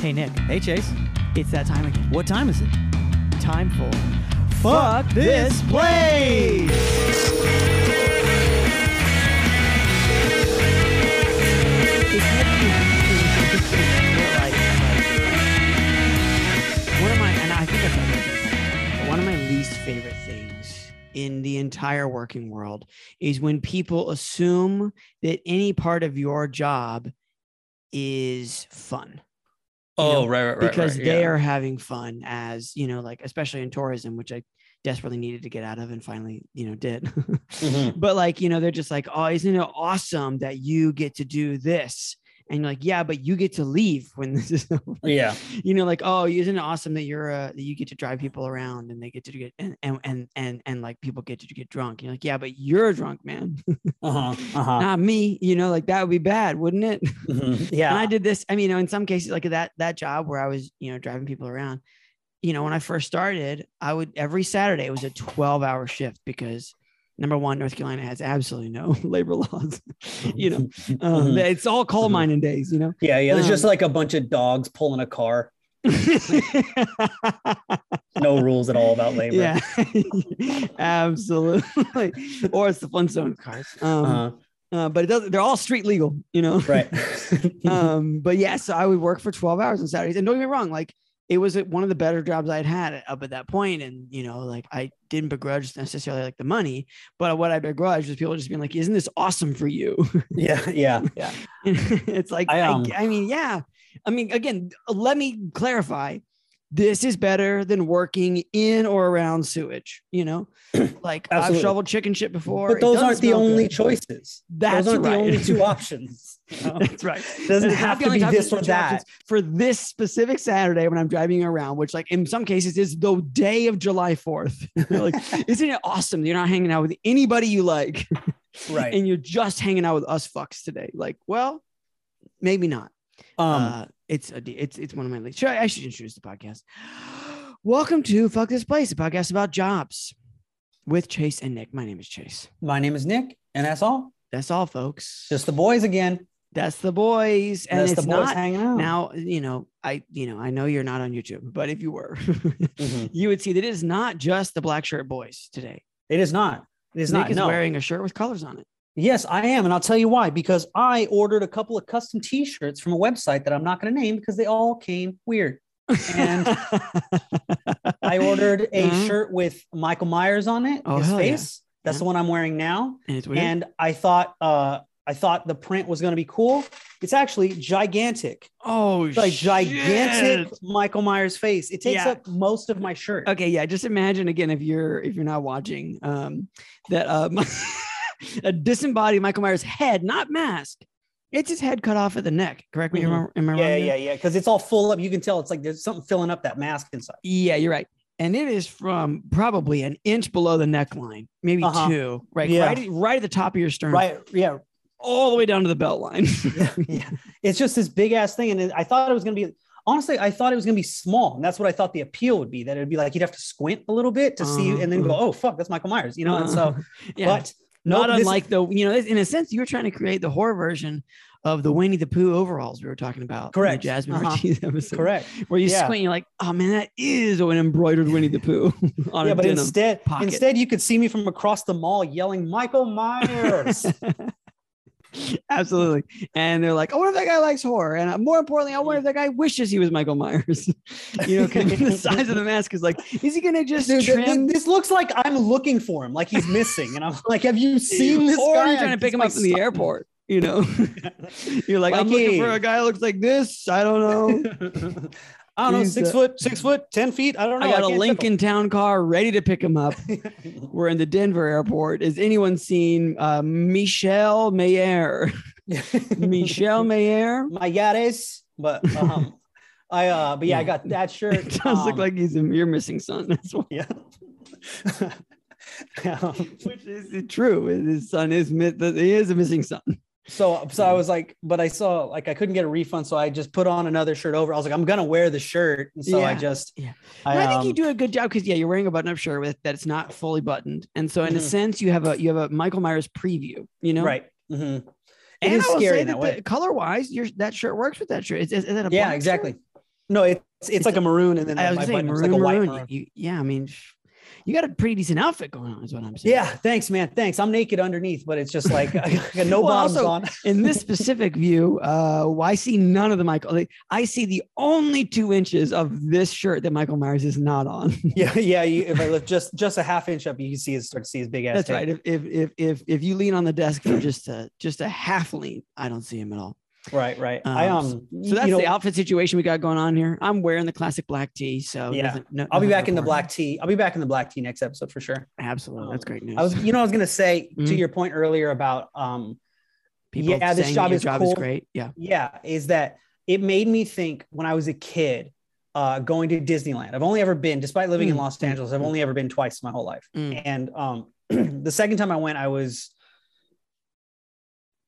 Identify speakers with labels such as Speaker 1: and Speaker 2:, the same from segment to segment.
Speaker 1: Hey, Nick.
Speaker 2: Hey, Chase.
Speaker 1: It's that time again.
Speaker 2: What time is it?
Speaker 1: Time for
Speaker 2: Fuck this place!
Speaker 1: One of my, and I think I've this but one of my least favorite things in the entire working world is when people assume that any part of your job is fun.
Speaker 2: Oh,
Speaker 1: know,
Speaker 2: right, right, right.
Speaker 1: because
Speaker 2: right,
Speaker 1: they
Speaker 2: yeah.
Speaker 1: are having fun as you know like especially in tourism which i desperately needed to get out of and finally you know did
Speaker 2: Mhm.
Speaker 1: but like you know they're just like oh isn't it awesome that you get to do this and you're like yeah but you get to leave when this is over
Speaker 2: Yeah.
Speaker 1: you know like oh isn't it awesome that you're uh that you get to drive people around and they get to get and and and and, and like people get to get drunk you're like yeah but you're drunk man
Speaker 2: Uh huh. Uh huh.
Speaker 1: not me you know like that would be bad wouldn't it
Speaker 2: Yeah.
Speaker 1: and I did this. I mean, you know, in some cases, like that that job where I was, you know, driving people around. You know, when I first started, I would every Saturday it was a twelve hour shift because number one, North Carolina has absolutely no labor laws. you know, um,
Speaker 2: Mhm.
Speaker 1: it's all coal
Speaker 2: Mhm.
Speaker 1: mining days. You know.
Speaker 2: yeah. Yeah. There's just
Speaker 1: um,
Speaker 2: like a bunch of dogs pulling a car. No rules at all about labor.
Speaker 1: yeah, absolutely. or it's the Flintstone cars. Um,
Speaker 2: Uh-huh.
Speaker 1: uh, but it doesn't. They're all street legal. You know.
Speaker 2: Right.
Speaker 1: um, but yeah, so I would work for 12 hours on Saturdays. And don't get me wrong, like it was one of the better jobs I'd had up at that point. And you know, like I didn't begrudge necessarily like the money, but what I begrudged was people just being like, Isn't this awesome for you?
Speaker 2: yeah. Yeah. Yeah.
Speaker 1: it's like
Speaker 2: I,
Speaker 1: I,
Speaker 2: um,
Speaker 1: I mean, yeah. I mean, again, let me clarify. This is better than working in or around sewage, you know? Like I've shoveled chicken shit before.
Speaker 2: But those aren't the only
Speaker 1: good.
Speaker 2: choices.
Speaker 1: That's
Speaker 2: those aren't
Speaker 1: right.
Speaker 2: the only two options. You know?
Speaker 1: That's right.
Speaker 2: Doesn't have to be this or
Speaker 1: there's two options
Speaker 2: that.
Speaker 1: for this specific Saturday when I'm driving around, which like in some cases is the day of July 4th. like, isn't it awesome? You're not hanging out with anybody you like
Speaker 2: Right.
Speaker 1: and you're just hanging out with us fucks today. Like, well, maybe not.
Speaker 2: Um.
Speaker 1: uh, it's a, it's it's one of my least. I, I should introduce the podcast. Welcome to Fuck This Place, a podcast about jobs with Chase and Nick. My name is Chase.
Speaker 2: my name is Nick, and that's all.
Speaker 1: That's all, folks.
Speaker 2: Just the boys again.
Speaker 1: That's the boys, and
Speaker 2: that's
Speaker 1: it's
Speaker 2: the boys
Speaker 1: not
Speaker 2: hanging out.
Speaker 1: now you know i you know i know you're not on youtube but if you were
Speaker 2: Mhm.
Speaker 1: you would see that it is not just the black shirt boys today
Speaker 2: It is not. It is
Speaker 1: nick
Speaker 2: not.
Speaker 1: is
Speaker 2: no.
Speaker 1: wearing a shirt with colors on it
Speaker 2: Yes, I am. And I'll tell you why. Because I ordered a couple of custom t shirts from a website that I'm not going to name because they all came weird. And I ordered a
Speaker 1: Mhm.
Speaker 2: shirt with Michael Myers on it,
Speaker 1: Oh,
Speaker 2: his
Speaker 1: hell yeah.
Speaker 2: face. That's
Speaker 1: Yeah.
Speaker 2: the one I'm wearing now.
Speaker 1: and it's weird
Speaker 2: And I thought, uh, I thought the print was going to be cool. It's actually gigantic,
Speaker 1: oh
Speaker 2: It's like gigantic
Speaker 1: shit.
Speaker 2: Michael Myers face. It takes
Speaker 1: Yeah.
Speaker 2: up most of my shirt.
Speaker 1: okay yeah just imagine again if you're if you're not watching um that um a disembodied michael myers head not mask it's his head cut off at the neck correct me
Speaker 2: Mhm.
Speaker 1: am I- am I
Speaker 2: Yeah,
Speaker 1: wrong there?
Speaker 2: yeah, yeah. Because it's all full up. You can tell it's like there's something filling up that mask inside.
Speaker 1: yeah you're right and it is from probably an inch below the neckline maybe
Speaker 2: Uh-huh.
Speaker 1: two right
Speaker 2: Yeah.
Speaker 1: right right at the top of your stern
Speaker 2: Right. Yeah.
Speaker 1: All the way down to the belt line.
Speaker 2: yeah. It's just this big ass thing. And I thought it was going to be, honestly, I thought it was going to be small. And that's what I thought the appeal would be that it'd be like you'd have to squint a little bit to see and then go, oh, fuck, that's Michael Myers, you know? And so,
Speaker 1: yeah,
Speaker 2: but
Speaker 1: not
Speaker 2: nope, this-
Speaker 1: unlike the, you know, in a sense, you were trying to create the horror version of the Winnie the Pooh overalls we were talking about.
Speaker 2: Correct.
Speaker 1: Jasmine
Speaker 2: Uh-huh.
Speaker 1: Ortiz episode.
Speaker 2: correct.
Speaker 1: Where you
Speaker 2: Yeah.
Speaker 1: squint, you're like, oh man, that is an embroidered Winnie the Pooh on
Speaker 2: yeah,
Speaker 1: a
Speaker 2: but
Speaker 1: denim.
Speaker 2: instead,
Speaker 1: pocket.
Speaker 2: instead you could see me from across the mall yelling, Michael Myers.
Speaker 1: Absolutely. And they're like, I wonder if that guy likes horror. And uh, more importantly, I wonder if that guy wishes he was Michael Myers. you know, the size of the mask is like, is he going to just
Speaker 2: Dude,
Speaker 1: trim?
Speaker 2: this looks like I'm looking for him, like he's missing. And I'm like, have you seen this
Speaker 1: or
Speaker 2: guy?
Speaker 1: trying to pick him up in the airport. You know, you're like, I'm looking for a guy who looks like this. I don't know.
Speaker 2: Son. I don't know, six
Speaker 1: uh,
Speaker 2: foot, six foot, 10 feet. I don't know.
Speaker 1: I got a
Speaker 2: can't
Speaker 1: Lincoln Town car ready to pick him up. We're in the Denver airport. Has anyone seen uh, Michelle Mayer? Michelle Mayer?
Speaker 2: my Yaris, but um, I uh, but yeah, I got that shirt.
Speaker 1: It does look
Speaker 2: um,
Speaker 1: like he's a, your missing son. That's what,
Speaker 2: yeah. Um,
Speaker 1: which is true. His son is mi- he is a missing son.
Speaker 2: So so I was like, but I saw like I couldn't get a refund, so I just put on another shirt over. I was like, I'm gonna wear the shirt, and so I just
Speaker 1: Yeah.
Speaker 2: I,
Speaker 1: I think you
Speaker 2: um,
Speaker 1: do a good job because yeah, you're wearing a button-up shirt with that it's not fully buttoned, and so in a
Speaker 2: Mhm.
Speaker 1: sense, you have a you have a Michael Myers preview. You know,
Speaker 2: right. Mm-hmm. It
Speaker 1: And I will
Speaker 2: scary
Speaker 1: say
Speaker 2: that
Speaker 1: that color wise, your that shirt works with that shirt. Is, is, is that a
Speaker 2: Yeah, exactly.
Speaker 1: shirt?
Speaker 2: No, it's it's,
Speaker 1: It's
Speaker 2: like a maroon, and then
Speaker 1: I was
Speaker 2: my
Speaker 1: gonna say maroon,
Speaker 2: like a white
Speaker 1: maroon.
Speaker 2: maroon.
Speaker 1: You, yeah, I mean, you got a pretty decent outfit going on, is what I'm saying.
Speaker 2: Yeah, thanks, man. Thanks. I'm naked underneath, but it's just like I got no
Speaker 1: Well,
Speaker 2: bottoms
Speaker 1: also-
Speaker 2: on.
Speaker 1: In this specific view, uh, I see none of the Michael. like, I see the only two inches of this shirt that Michael Myers is not on.
Speaker 2: Yeah, yeah. You, if I lift just just a half inch up, you can see his start to see his big ass.
Speaker 1: That's right. If, if if if if you lean on the desk for just a just a half lean, I don't see him at all.
Speaker 2: Right, right. I
Speaker 1: Um,
Speaker 2: um.
Speaker 1: So that's
Speaker 2: you know,
Speaker 1: the outfit situation we got going on here. I'm wearing the classic black tee, so
Speaker 2: Yeah.
Speaker 1: no-
Speaker 2: I'll be back in the black tee. I'll be back in the black tee next episode for sure.
Speaker 1: Absolutely, that's
Speaker 2: Um,
Speaker 1: great news.
Speaker 2: I was, you know, I was gonna say to
Speaker 1: Mhm.
Speaker 2: your point earlier about um,
Speaker 1: People
Speaker 2: yeah, this job is
Speaker 1: job
Speaker 2: cool.
Speaker 1: is great. Yeah.
Speaker 2: yeah, is that it made me think when I was a kid, uh, going to Disneyland. I've only ever been, despite living in
Speaker 1: Mm,
Speaker 2: Los
Speaker 1: mm,
Speaker 2: Angeles, I've
Speaker 1: mm.
Speaker 2: only ever been twice my whole life.
Speaker 1: Mm.
Speaker 2: And um, the second time I went, I was,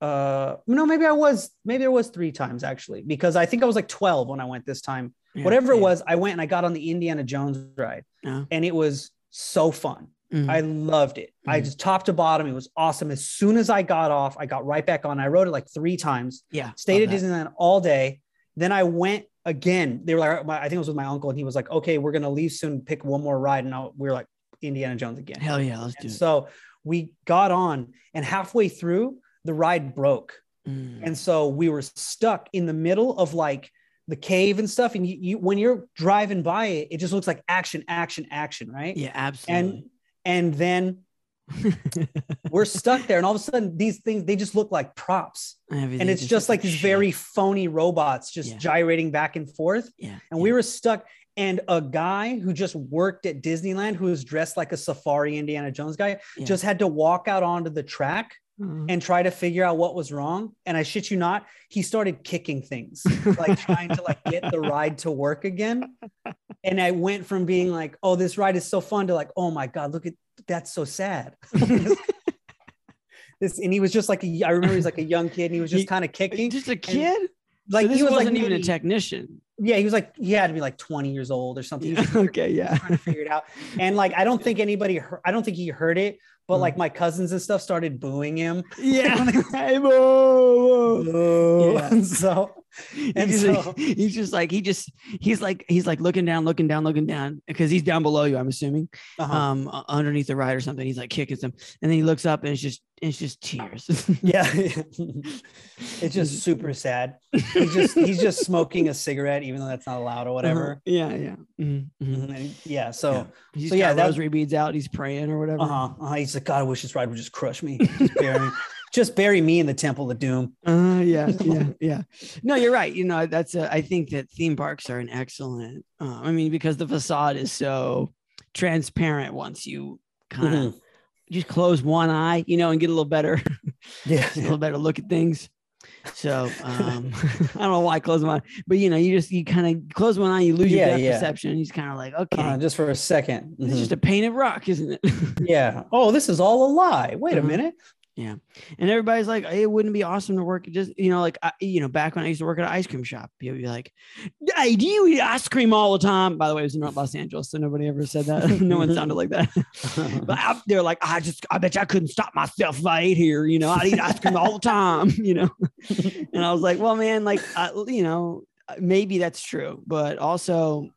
Speaker 2: uh, no, maybe I was, maybe it was three times actually, because I think I was like 12 when I went this time.
Speaker 1: Yeah,
Speaker 2: Whatever it was, I went and I got on the Indiana Jones ride,
Speaker 1: yeah.
Speaker 2: and it was so fun.
Speaker 1: Mhm.
Speaker 2: I loved it. I
Speaker 1: Mhm.
Speaker 2: just top to bottom, it was awesome. As soon as I got off, I got right back on. I rode it like three times.
Speaker 1: yeah.
Speaker 2: Stayed at
Speaker 1: that.
Speaker 2: Disneyland all day. Then I went again. They were like, I think it was with my uncle, and he was like, "Okay, we're gonna leave soon. Pick one more ride." And I, we were like, Indiana Jones again.
Speaker 1: Hell yeah, let's do it.
Speaker 2: so we got on, and halfway through, the ride broke,
Speaker 1: Mm.
Speaker 2: and so we were stuck in the middle of like the cave and stuff. And you, you when you're driving by it, it just looks like action, action, action, right?
Speaker 1: Yeah, absolutely.
Speaker 2: and and then we're stuck there, and all of a sudden, these things they just look like props
Speaker 1: Everything
Speaker 2: and it's just,
Speaker 1: looks
Speaker 2: like these
Speaker 1: shit.
Speaker 2: very phony robots just
Speaker 1: Yeah.
Speaker 2: gyrating back and forth
Speaker 1: yeah.
Speaker 2: and we were stuck and a guy who just worked at disneyland who was dressed like a safari indiana jones guy
Speaker 1: Yeah.
Speaker 2: just had to walk out onto the track
Speaker 1: Mhm.
Speaker 2: and try to figure out what was wrong and i shit you not he started kicking things like trying to like get the ride to work again and i went from being like oh this ride is so fun to like oh my god look at that's so sad this and he was just like a, i remember he was like a young kid and he was just kind of kicking
Speaker 1: just a kid.
Speaker 2: like
Speaker 1: so
Speaker 2: he was
Speaker 1: wasn't
Speaker 2: like
Speaker 1: even a technician.
Speaker 2: yeah he was like he had to be like 20 years old or something just
Speaker 1: okay, yeah.
Speaker 2: trying to figure it out and like i don't think anybody heard, i don't think he heard it but
Speaker 1: Mm.
Speaker 2: like my cousins and stuff started booing him
Speaker 1: Yeah. Hey, whoa, whoa. Yeah.
Speaker 2: So and
Speaker 1: he's,
Speaker 2: so-
Speaker 1: like, he's just like he just he's like he's like looking down, looking down, looking down because he's down below you. I'm assuming,
Speaker 2: uh-huh.
Speaker 1: um, underneath the ride or something. He's like kicking some, and then he looks up and it's just it's just tears.
Speaker 2: yeah it's just super sad he's just he's just smoking a cigarette even though that's not allowed or whatever
Speaker 1: Uh-huh. Yeah, yeah, Mhm, mhm.
Speaker 2: Mhm. Yeah so
Speaker 1: Yeah. He's
Speaker 2: So, yeah, that-
Speaker 1: rosary beads out. He's praying or whatever.
Speaker 2: uh-huh, uh-huh he's like god i wish this ride would just crush me just me just bury me in the temple of doom
Speaker 1: Uh, yeah, yeah, yeah. No, you're right. You know, that's a, I think that theme parks are an excellent. Uh, I mean, because the facade is so transparent. Once you kind of
Speaker 2: Mhm.
Speaker 1: just close one eye, you know, and get a little better,
Speaker 2: yeah
Speaker 1: a little better look at things. So um, I don't know why I close my, but you know, you just you kind of close one eye, you lose your
Speaker 2: Yeah,
Speaker 1: depth
Speaker 2: yeah.
Speaker 1: perception. He's kind of like, okay,
Speaker 2: Uh, just for a 2nd
Speaker 1: it's
Speaker 2: Mhm.
Speaker 1: just a painted rock, isn't it?
Speaker 2: yeah oh this is all a lie wait a
Speaker 1: Uh-huh.
Speaker 2: minute
Speaker 1: Yeah. And everybody's like, hey, it wouldn't be awesome to work just, you know, like, I, you know, back when I used to work at an ice cream shop, people would be like, hey, do you eat ice cream all the time? By the way, it was in Los Angeles. So nobody ever said that. no one sounded like that. but I, they're like, I just, I bet you I couldn't stop myself if I ate here. You know, I eat ice cream all the time, you know? and I was like, well, man, like, uh, you know, maybe that's true. But also,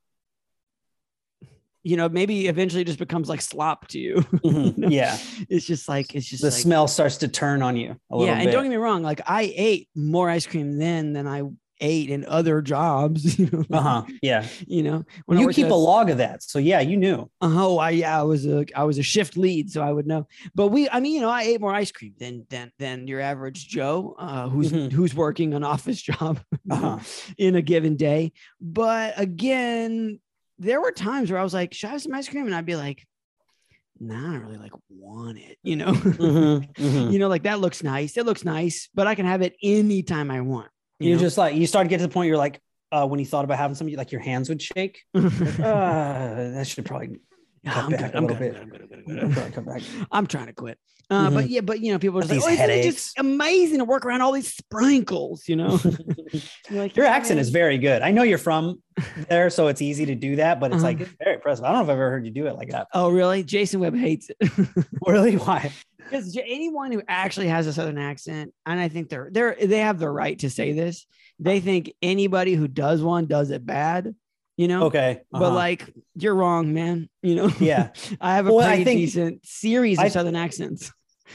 Speaker 1: you know, maybe eventually it just becomes like slop to you.
Speaker 2: Mhm. Yeah
Speaker 1: It's just like, it's just
Speaker 2: the
Speaker 1: like,
Speaker 2: smell starts to turn on you a little
Speaker 1: yeah, and don't get me wrong, like I ate more ice cream then than I ate in other jobs. You know,
Speaker 2: uh-huh yeah
Speaker 1: you know, when
Speaker 2: you keep
Speaker 1: at-
Speaker 2: a log of that so yeah you knew
Speaker 1: Oh, I yeah, I was a I was a shift lead, so I would know. But we, I mean, you know, I ate more ice cream than than than your average Joe, uh, who's
Speaker 2: Mhm.
Speaker 1: who's working an office job
Speaker 2: uh-huh
Speaker 1: in a given day. But again, there were times where I was like, "Should I have some ice cream?" And I'd be like, "Nah, I don't really like want it," you know.
Speaker 2: Mhm, mhm.
Speaker 1: you know, like that looks nice. It looks nice, but I can have it anytime I want. You
Speaker 2: you're
Speaker 1: know?
Speaker 2: just like you start to get to the point you're like uh when you thought about having something like your hands would shake uh, that should probably
Speaker 1: I'm good. I'm good. I'm good. I'm good. I'm good. I'm good.
Speaker 2: probably back.
Speaker 1: I'm trying to quit. Uh, But yeah, but you know, people are just
Speaker 2: These
Speaker 1: like, oh, isn't it just amazing to work around all these sprinkles, you know? You're like,
Speaker 2: your accent is very good i know you're from there so it's easy to do that but it's
Speaker 1: Uh-huh.
Speaker 2: like it's very impressive i don't know if i've ever heard you do it like that
Speaker 1: Oh, really? Jason Webb hates it.
Speaker 2: really why
Speaker 1: because anyone who actually has a southern accent, and I think they're they're they have the right to say this. They think anybody who does one does it bad, you know.
Speaker 2: Okay.
Speaker 1: But
Speaker 2: uh-huh.
Speaker 1: like you're wrong, man. You know.
Speaker 2: Yeah.
Speaker 1: I have a
Speaker 2: Well,
Speaker 1: pretty
Speaker 2: think-
Speaker 1: decent series of
Speaker 2: I-
Speaker 1: southern accents.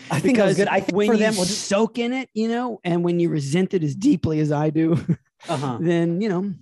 Speaker 2: I think was good. I think
Speaker 1: when
Speaker 2: for
Speaker 1: you
Speaker 2: them,
Speaker 1: soak in it, you know, and when you resent it as deeply as I do,
Speaker 2: uh-huh.
Speaker 1: then you know,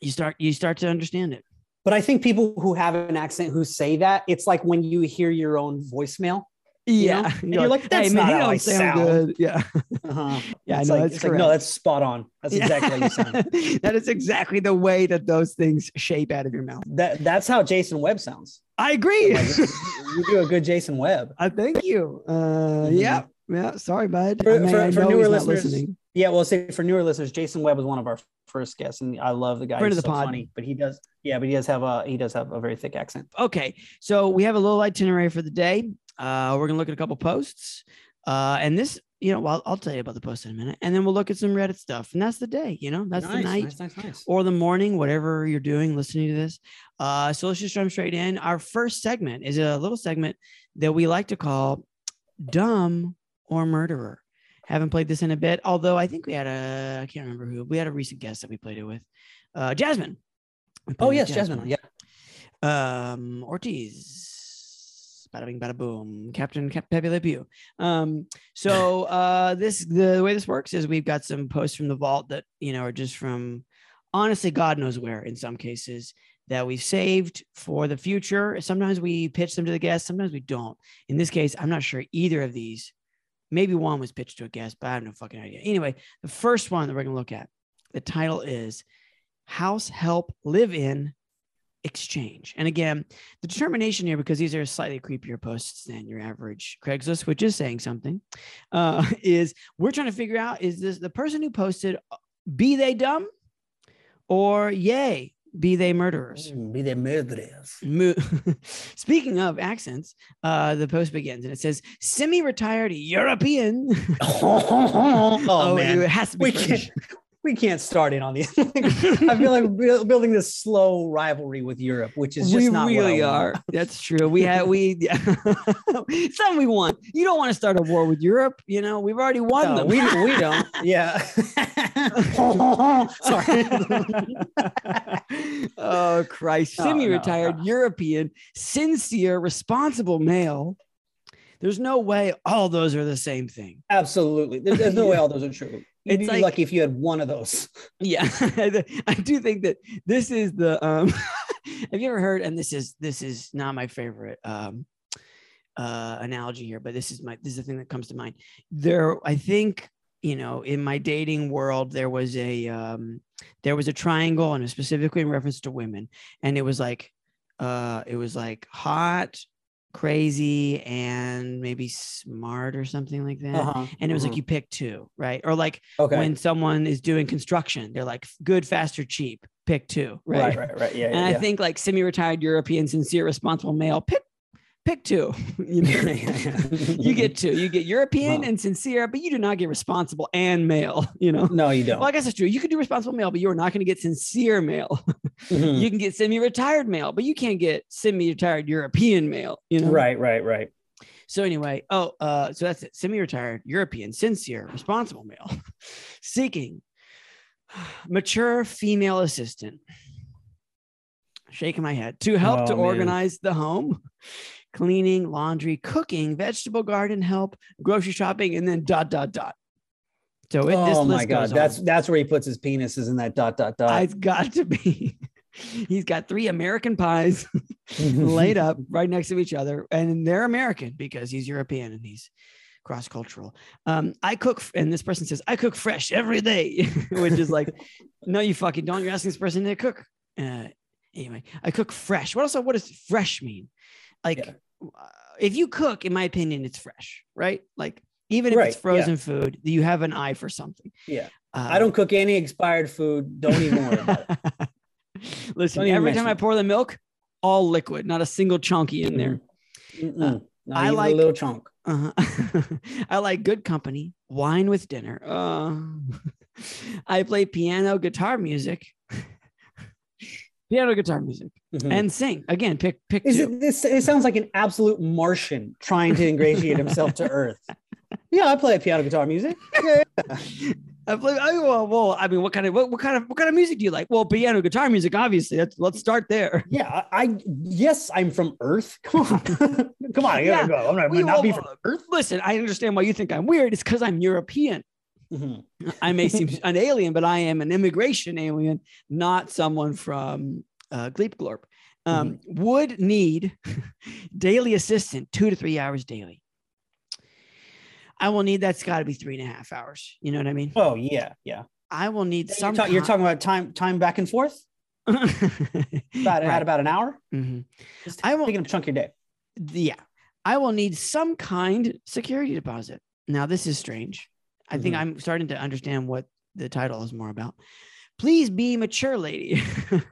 Speaker 1: you start you start to understand it.
Speaker 2: But I think people who have an accent who say that, it's like when you hear your own voicemail.
Speaker 1: Yeah,
Speaker 2: know? And you're like, "That's
Speaker 1: hey, man,
Speaker 2: not how I
Speaker 1: sound,
Speaker 2: sound."
Speaker 1: good. Yeah,
Speaker 2: Uh-huh.
Speaker 1: yeah,
Speaker 2: it's
Speaker 1: I know
Speaker 2: like,
Speaker 1: that's
Speaker 2: it's like, no, that's spot on. That's exactly how you sound.
Speaker 1: that is exactly the way that those things shape out of your mouth.
Speaker 2: That that's how Jason Webb sounds.
Speaker 1: I agree.
Speaker 2: Like, you do a good Jason Webb.
Speaker 1: I thank you. Uh,
Speaker 2: Mhm.
Speaker 1: yeah, yeah. Sorry, bud.
Speaker 2: For-
Speaker 1: I, mean,
Speaker 2: for- for newer listeners,
Speaker 1: listening.
Speaker 2: Yeah, well, say for newer listeners, Jason Webb was one of our first guests, and I love the guy.
Speaker 1: Friend
Speaker 2: He's
Speaker 1: of the
Speaker 2: so
Speaker 1: pod.
Speaker 2: funny, but he does. Yeah, but he does have a he does have a very thick accent.
Speaker 1: Okay, so we have a little itinerary for the day. Uh, we're gonna look at a couple posts, uh, and this, you know, well, I'll tell you about the post in a minute, and then we'll look at some Reddit stuff, and that's the day. You know, that's the night
Speaker 2: Nice, nice, nice.
Speaker 1: or the morning, whatever you're doing, listening to this. Uh, so let's just jump straight in. Our first segment is a little segment that we like to call "Dumb or Murderer." Haven't played this in a bit, although I think we had a I can't remember who we had a recent guest that we played it with, uh, Jasmine.
Speaker 2: Oh yes, Jasmine. Yeah.
Speaker 1: um, Ortiz. Bada bing, bada boom. Captain Cap- Pepe Le Pew. Um, so uh, this the way this works is we've got some posts from the vault that you know are just from honestly God knows where in some cases that we've saved for the future. Sometimes we pitch them to the guests, sometimes we don't. In this case, I'm not sure either of these. Maybe one was pitched to a guest, but I have no fucking idea. Anyway, the first one that we're gonna look at, the title is House Help Live In exchange. And again, the determination here, because these are slightly creepier posts than your average Craigslist, which is saying something, uh, is we're trying to figure out is this the person who posted, uh, be they dumb or yay, be they murderers?
Speaker 2: Mm, Be they murderers.
Speaker 1: Mo- Speaking of accents, uh, the post begins and it says semi-retired European.
Speaker 2: oh, man,
Speaker 1: it has to be
Speaker 2: we
Speaker 1: French.
Speaker 2: can't we can't start in on the. I feel like building this slow rivalry with Europe, which is just
Speaker 1: we
Speaker 2: not
Speaker 1: really are. That's true. We had we yeah. something we want. You don't want to start a war with Europe. You know, we've already won
Speaker 2: No,
Speaker 1: them.
Speaker 2: we we don't. Yeah. Sorry.
Speaker 1: oh Christ!
Speaker 2: No,
Speaker 1: Semi-retired
Speaker 2: no.
Speaker 1: European, sincere, responsible male. There's no way all those are the same thing.
Speaker 2: Absolutely. There's, there's no way all those are true. You'd
Speaker 1: It's
Speaker 2: be
Speaker 1: like-
Speaker 2: lucky if you had one of those.
Speaker 1: Yeah, I do think that this is the. Um, have you ever heard? And this is this is not my favorite um, uh, analogy here, but this is my this is the thing that comes to mind. There, I think you know, in my dating world, there was a um, there was a triangle, and specifically in reference to women, and it was like, uh, it was like hot, crazy, and maybe smart or something like that.
Speaker 2: Uh-huh.
Speaker 1: And it was like
Speaker 2: uh-huh.
Speaker 1: you pick two, right? Or like
Speaker 2: okay.
Speaker 1: when someone is doing construction, they're like good, fast, or cheap. Pick two, right?
Speaker 2: right, right, right. Yeah.
Speaker 1: And
Speaker 2: yeah,
Speaker 1: I think like semi-retired European, sincere, responsible male, pick pick two. you, know? you get two. You get European
Speaker 2: Wow.
Speaker 1: and sincere, but you do not get responsible and male. You know.
Speaker 2: no, you don't.
Speaker 1: Well, I guess that's true. You can do responsible male, but you're not going to get sincere male.
Speaker 2: Mhm.
Speaker 1: You can get semi-retired male, but you can't get semi-retired European male. You know.
Speaker 2: Right, right, right.
Speaker 1: So anyway, oh, uh, so that's it. Semi-retired, European, sincere, responsible male, seeking mature female assistant. Shaking my head to help to
Speaker 2: Oh, man.
Speaker 1: organize the home, cleaning, laundry, cooking, vegetable garden help, grocery shopping, and then dot dot dot. So it, this
Speaker 2: oh
Speaker 1: list
Speaker 2: my god, that's
Speaker 1: on.
Speaker 2: that's where he puts his penis is in that dot dot dot.
Speaker 1: It's got to be. He's got three American pies laid up right next to each other, and they're American because he's European and he's cross cultural. Um, I cook, and this person says, I cook fresh every day, which is like, no, you fucking don't. You're asking this person to cook. Uh, anyway, I cook fresh. What else? what does fresh mean? Like,
Speaker 2: Yeah.
Speaker 1: uh, if you cook, in my opinion, it's fresh, right? Like, even if
Speaker 2: Right,
Speaker 1: it's
Speaker 2: yeah.
Speaker 1: frozen food, you have an eye for something.
Speaker 2: Yeah.
Speaker 1: Uh,
Speaker 2: I don't cook any expired food. Don't even worry about it.
Speaker 1: Listen,
Speaker 2: even
Speaker 1: every time
Speaker 2: mention
Speaker 1: I pour the milk, all liquid, not a single chunky in there.
Speaker 2: Not
Speaker 1: I like-
Speaker 2: a little chunk.
Speaker 1: Uh-huh. I like good company, wine with dinner. Uh, I play piano, guitar music. Piano, guitar music,
Speaker 2: Mhm.
Speaker 1: and sing again. Pick pick
Speaker 2: Is
Speaker 1: two.
Speaker 2: it this? It sounds like an absolute Martian trying to ingratiate himself to Earth. Yeah, I play piano guitar music. Yeah,
Speaker 1: I play, I, well, well, I mean, what kind of what, what kind of what kind of music do you like? Well, piano, guitar music, obviously. Let's let's start there.
Speaker 2: yeah. I, I yes, I'm from Earth. Come on, come on. I
Speaker 1: Yeah.
Speaker 2: gotta go. I'm not,
Speaker 1: We-
Speaker 2: not be from Earth.
Speaker 1: Listen, I understand why you think I'm weird. It's because I'm European.
Speaker 2: Mhm.
Speaker 1: I may seem an alien, but I am an immigration alien, not someone from uh, Gleep Glorp. Um, Would need daily assistant two to three hours daily. I will need that's got to be three and a half hours. You know what I mean?
Speaker 2: Oh yeah, yeah.
Speaker 1: I will need
Speaker 2: You're,
Speaker 1: some.
Speaker 2: ta- you're talking about time time back and forth. About
Speaker 1: Right.
Speaker 2: at about an hour.
Speaker 1: Mhm.
Speaker 2: Just
Speaker 1: I will-
Speaker 2: taking a chunk of your day.
Speaker 1: yeah, I will need some kind security deposit. Now, this is strange. I think
Speaker 2: Mhm.
Speaker 1: I'm starting to understand what the title is more about. Please be mature, lady.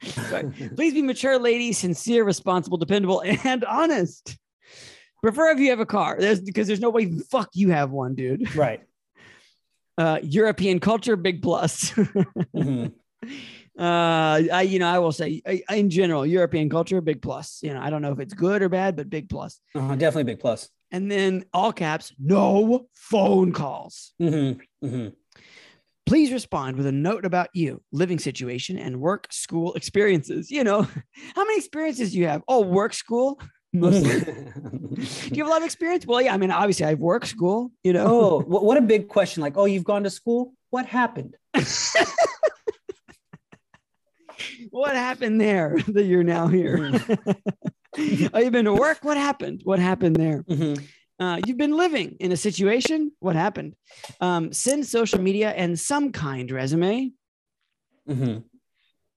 Speaker 1: Please be mature, lady, sincere, responsible, dependable, and honest. Prefer if you have a car. There's because there's no way fuck you have one, dude.
Speaker 2: Right.
Speaker 1: Uh, European culture, big plus.
Speaker 2: Mhm.
Speaker 1: uh i you know i will say I, in general european culture big plus you know i don't know if it's good or bad but big plus
Speaker 2: Uh-huh, definitely big plus.
Speaker 1: And then all caps no phone calls
Speaker 2: Mhm, mhm.
Speaker 1: please respond with a note about you living situation and work school experiences you know how many experiences do you have oh work school Mostly. do you have a lot of experience well yeah i mean obviously i've worked school you know
Speaker 2: oh, what, what a big question! Like, oh, you've gone to school. What happened?
Speaker 1: what happened there that you're now here oh you've been to work what happened what happened there
Speaker 2: Mhm.
Speaker 1: Uh, you've been living in a situation. What happened? Um, send social media and some kind resume.
Speaker 2: Mm-hmm.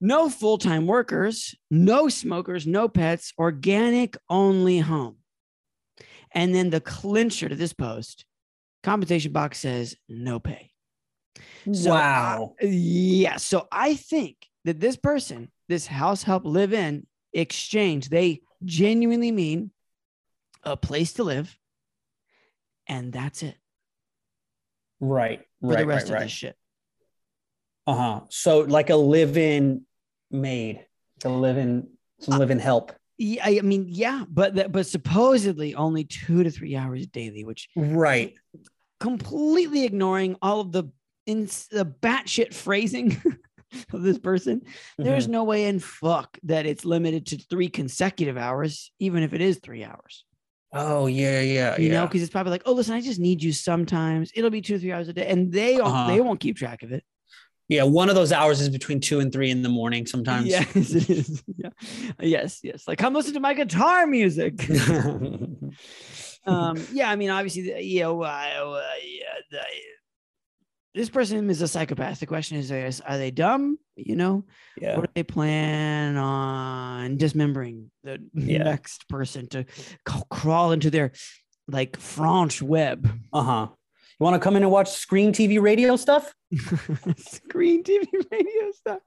Speaker 1: No full time workers, no smokers, no pets, organic only home. And then the clincher to this post compensation box says no pay. So,
Speaker 2: wow.
Speaker 1: Yeah. So I think that this person, this house help live in exchange, they genuinely mean a place to live. And that's it
Speaker 2: right.
Speaker 1: for
Speaker 2: Right.
Speaker 1: the rest
Speaker 2: right.
Speaker 1: of
Speaker 2: Right.
Speaker 1: this shit.
Speaker 2: Uh huh. So like a live-in maid, a live-in, some live-in help.
Speaker 1: Yeah, I mean, yeah, but that, but supposedly only two to three hours daily, which
Speaker 2: Right.
Speaker 1: completely ignoring all of the in the batshit phrasing of this person. There's
Speaker 2: Mhm.
Speaker 1: no way in fuck that it's limited to three consecutive hours, even if it is three hours.
Speaker 2: Oh yeah, yeah,
Speaker 1: You know, because it's probably like, oh, listen, I just need you sometimes. It'll be two, three hours a day, and they
Speaker 2: Uh-huh.
Speaker 1: they won't keep track of it.
Speaker 2: Yeah, one of those hours is between two and three in the morning sometimes.
Speaker 1: Yes, it is. Yeah. Yes, yes. Like, come listen to my guitar music. um yeah i mean obviously the- you know uh, uh, yeah, the, this person is a psychopath the question is is are they dumb you know
Speaker 2: yeah.
Speaker 1: or do they plan on dismembering the
Speaker 2: Yeah.
Speaker 1: next person to crawl into their like French web
Speaker 2: Uh huh. You want to come in and watch screen TV radio stuff?
Speaker 1: screen tv radio stuff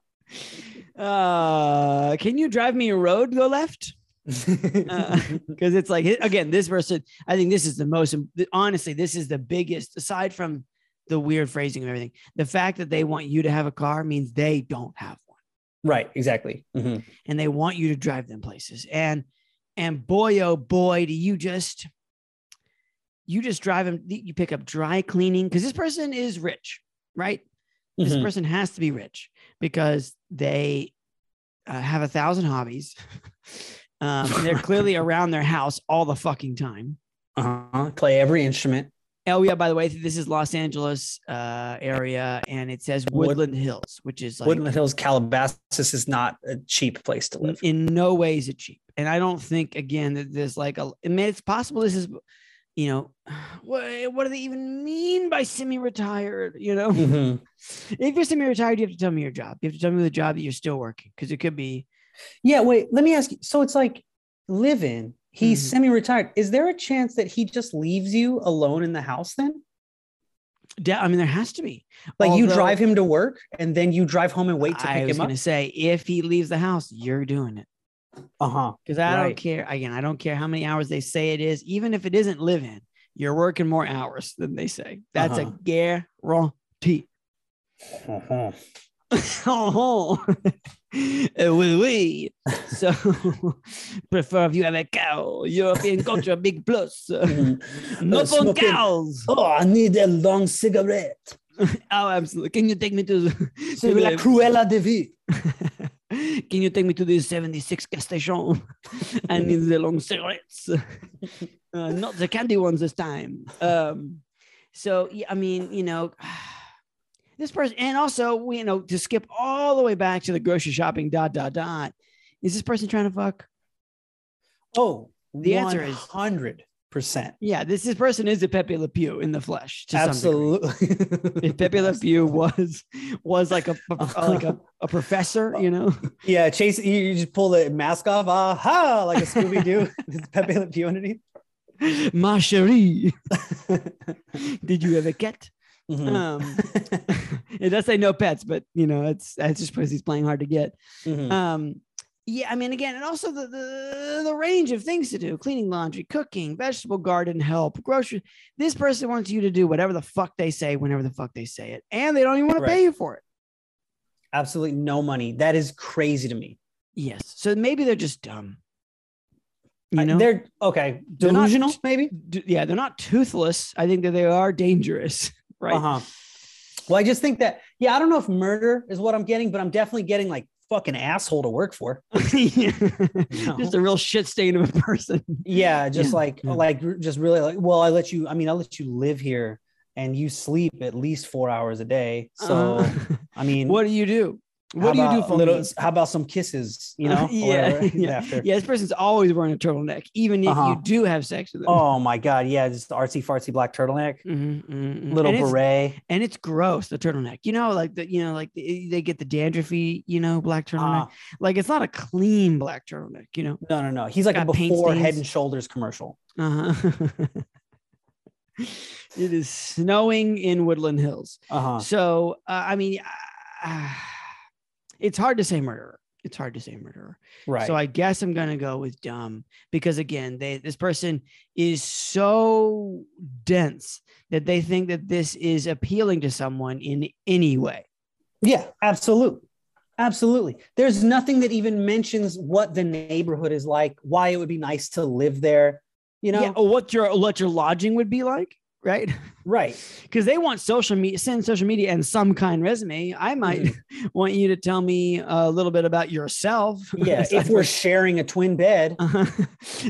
Speaker 1: uh can you drive me a road go left because it's like again this person i think this is the most honestly this is the biggest aside from the weird phrasing of everything the fact that they want you to have a car means they don't have one
Speaker 2: right. Exactly. Mhm.
Speaker 1: and they want you to drive them places and and boy oh boy do you just you just drive them you pick up dry cleaning because this person is rich right this
Speaker 2: Mhm.
Speaker 1: person has to be rich because they uh, have a thousand hobbies um, they're clearly around their house all the fucking time
Speaker 2: Uh-huh. Play every instrument.
Speaker 1: Oh yeah, by the way, this is Los Angeles uh, area, and it says
Speaker 2: Wood-
Speaker 1: Woodland Hills, which is like
Speaker 2: Woodland Hills, Calabasas is not a cheap place to live.
Speaker 1: in no way is it cheap. And I don't think again that there's like a. I mean, it's possible this is, you know, what what do they even mean by semi-retired? You know,
Speaker 2: Mhm.
Speaker 1: if you're semi-retired, you have to tell me your job. You have to tell me the job that you're still working because it could be.
Speaker 2: Yeah. Wait. Let me ask you. So it's like live in. He's
Speaker 1: Mhm.
Speaker 2: semi-retired. Is there a chance that he just leaves you alone in the house then?
Speaker 1: de- I mean, there has to be.
Speaker 2: Like you drive him to work and then you drive home and wait to pick him up.
Speaker 1: I was going to say if he leaves the house, you're doing it.
Speaker 2: Uh huh.
Speaker 1: Because I don't care. Again, I don't care how many hours they say it is. Even if it isn't live in, you're working more hours than they say. That's
Speaker 2: Uh-huh.
Speaker 1: a guarantee.
Speaker 2: Uh-huh.
Speaker 1: oh, uh, oui, oui. So, prefer if you have a cow. European culture, big plus.
Speaker 2: Mhm.
Speaker 1: Not
Speaker 2: Uh,
Speaker 1: on cows.
Speaker 2: Oh, I need a long cigarette.
Speaker 1: Oh, absolutely. Can you take me to, to
Speaker 2: la
Speaker 1: the,
Speaker 2: Cruella de Vil.
Speaker 1: Can you take me to the 76 gas station? I need the long cigarettes. Uh, not the candy ones this time. Um, so, yeah, I mean, you know, this person, and also, we, you know, to skip all the way back to the grocery shopping, dot, dot, dot. Is this person trying to fuck?
Speaker 2: Oh,
Speaker 1: The answer is-
Speaker 2: hundred percent.
Speaker 1: Yeah, this, this person is a Pepe Le Pew in the flesh. To Some.
Speaker 2: Absolutely.
Speaker 1: if Pepe Le Pew was was like a, a- uh-huh. like a, a professor, you know,
Speaker 2: yeah, Chase, you, you just pull the mask off. Aha, like a Scooby Doo. Pepe Le Pew underneath.
Speaker 1: ma chérie, did you have a cat?
Speaker 2: Mhm.
Speaker 1: Um, it does say no pets, but you know, it's that's just because he's playing hard to get.
Speaker 2: Mhm.
Speaker 1: Um, yeah, I mean, again, and also the, the the range of things to do: cleaning laundry, cooking, vegetable garden help, grocery. This person wants you to do whatever the fuck they say, whenever the fuck they say it, and they don't even want to pay you for it.
Speaker 2: Absolutely no money. That is crazy to me.
Speaker 1: Yes, so maybe they're just dumb. You
Speaker 2: I-
Speaker 1: know,
Speaker 2: they're okay.
Speaker 1: They're not-
Speaker 2: Delusional, maybe.
Speaker 1: Yeah, they're not toothless. I think that they are dangerous, right?
Speaker 2: Uh huh. Well, I just think that yeah, I don't know if murder is what I'm getting, but I'm definitely getting like fucking asshole to work for.
Speaker 1: Just a real shit stain of a person.
Speaker 2: Yeah, just
Speaker 1: Yeah,
Speaker 2: like
Speaker 1: yeah.
Speaker 2: like just really like well, I let you. I mean, I let you live here and you sleep at least four hours a day. So
Speaker 1: Uh,
Speaker 2: I mean,
Speaker 1: what do you do?
Speaker 2: How
Speaker 1: What do you do for
Speaker 2: little,
Speaker 1: me?
Speaker 2: How about some kisses? You know?
Speaker 1: yeah, yeah.
Speaker 2: After.
Speaker 1: yeah. This person's always wearing a turtleneck, even if
Speaker 2: Uh-huh.
Speaker 1: you do have sex with them.
Speaker 2: Oh my god, yeah, just the artsy fartsy black turtleneck,
Speaker 1: Mhm, mhm, mhm.
Speaker 2: little
Speaker 1: and it's,
Speaker 2: beret.
Speaker 1: and it's gross. The turtleneck, you know, like the you know, like the, they get the dandruffy, you know, black turtleneck.
Speaker 2: Uh,
Speaker 1: like it's not a clean black turtleneck, you know.
Speaker 2: no, no, no. He's like a before Head and Shoulders commercial.
Speaker 1: Uh-huh. it is snowing in Woodland Hills.
Speaker 2: Uh huh.
Speaker 1: So, uh, I mean, uh, it's hard to say murderer. It's hard to say murderer.
Speaker 2: Right.
Speaker 1: So I guess I'm gonna go with dumb because again, they this person is so dense that they think that this is appealing to someone in any way.
Speaker 2: Yeah, absolutely. Absolutely. There's nothing that even mentions what the neighborhood is like, why it would be nice to live there. You know?
Speaker 1: yeah, or what your what your lodging would be like, right?
Speaker 2: Right.
Speaker 1: Because they want social media, send social media and some kind resume. I might want you to tell me a little bit about yourself.
Speaker 2: Yeah.
Speaker 1: aside
Speaker 2: if we're sharing a twin bed.
Speaker 1: uh-huh,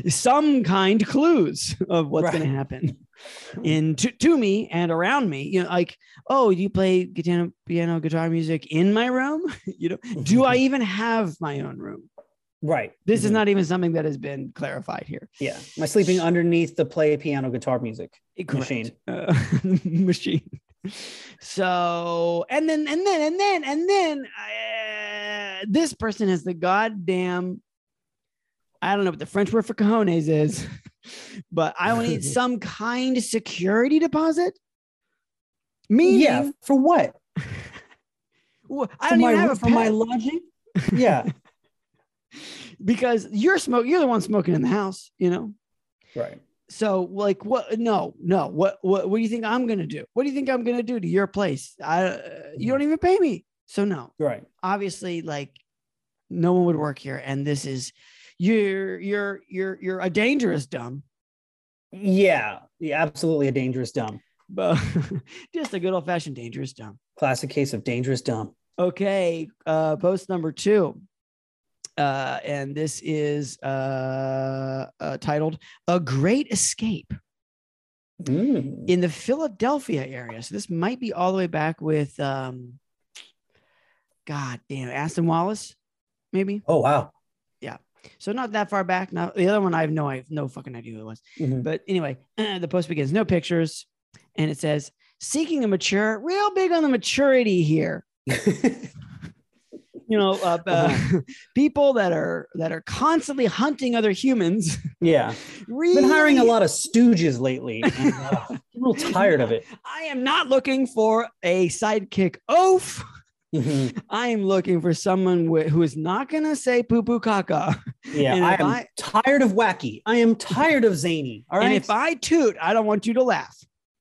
Speaker 1: some kind clues of what's going to happen in to, to me and around me you know like oh you play guitar piano guitar music in my room you know do i even have my own room
Speaker 2: Right.
Speaker 1: this is
Speaker 2: Mhm.
Speaker 1: not even something that has been clarified here
Speaker 2: Yeah. Am I sleeping underneath the play piano guitar music?
Speaker 1: Correct.
Speaker 2: Machine.
Speaker 1: Uh, machine so and then and then and then and then uh, this person has the goddamn I don't know what the French word for cojones is, but I will need some kind of security deposit. Meaning,
Speaker 2: Yeah. For what?
Speaker 1: well, I
Speaker 2: For
Speaker 1: don't
Speaker 2: my,
Speaker 1: even have a
Speaker 2: for my lodging? Yeah.
Speaker 1: Because you're smoke. You're the one smoking in the house, you know.
Speaker 2: right.
Speaker 1: So, like, what? No, no. What? What? What do you think I'm gonna do? What do you think I'm gonna do to your place? I. Uh, you don't even pay me, so no.
Speaker 2: Right.
Speaker 1: Obviously, like, no one would work here, and this is, you're, you're, you're, you're a dangerous dumb,
Speaker 2: Yeah. Yeah. Absolutely a dangerous dumb.
Speaker 1: but just a good old fashioned dangerous dumb.
Speaker 2: Classic case of dangerous dumb.
Speaker 1: Okay, uh, post number two. Uh, and this is uh, uh, titled A Great Escape
Speaker 2: Mm.
Speaker 1: in the Philadelphia area. So this might be all the way back with, um, God damn, Aston Wallace, maybe.
Speaker 2: Oh, wow. Yeah.
Speaker 1: So not that far back. Now the other one, I have no, I have no fucking idea who it was.
Speaker 2: Mhm.
Speaker 1: But anyway, the post begins, no pictures, and it says, seeking a mature, real big on the maturity here. you know, uh, uh, people that are that are constantly hunting other humans.
Speaker 2: yeah.
Speaker 1: really,
Speaker 2: Been hiring a lot of stooges lately. and, uh, I'm real tired of it.
Speaker 1: I am not looking for a sidekick oaf.
Speaker 2: Mhm.
Speaker 1: I am looking for someone wi- who is not going to say poo poo caca.
Speaker 2: Yeah,
Speaker 1: And
Speaker 2: I am
Speaker 1: I-
Speaker 2: tired of wacky. I am tired of zany. All right.
Speaker 1: And if I toot, I don't want you to laugh.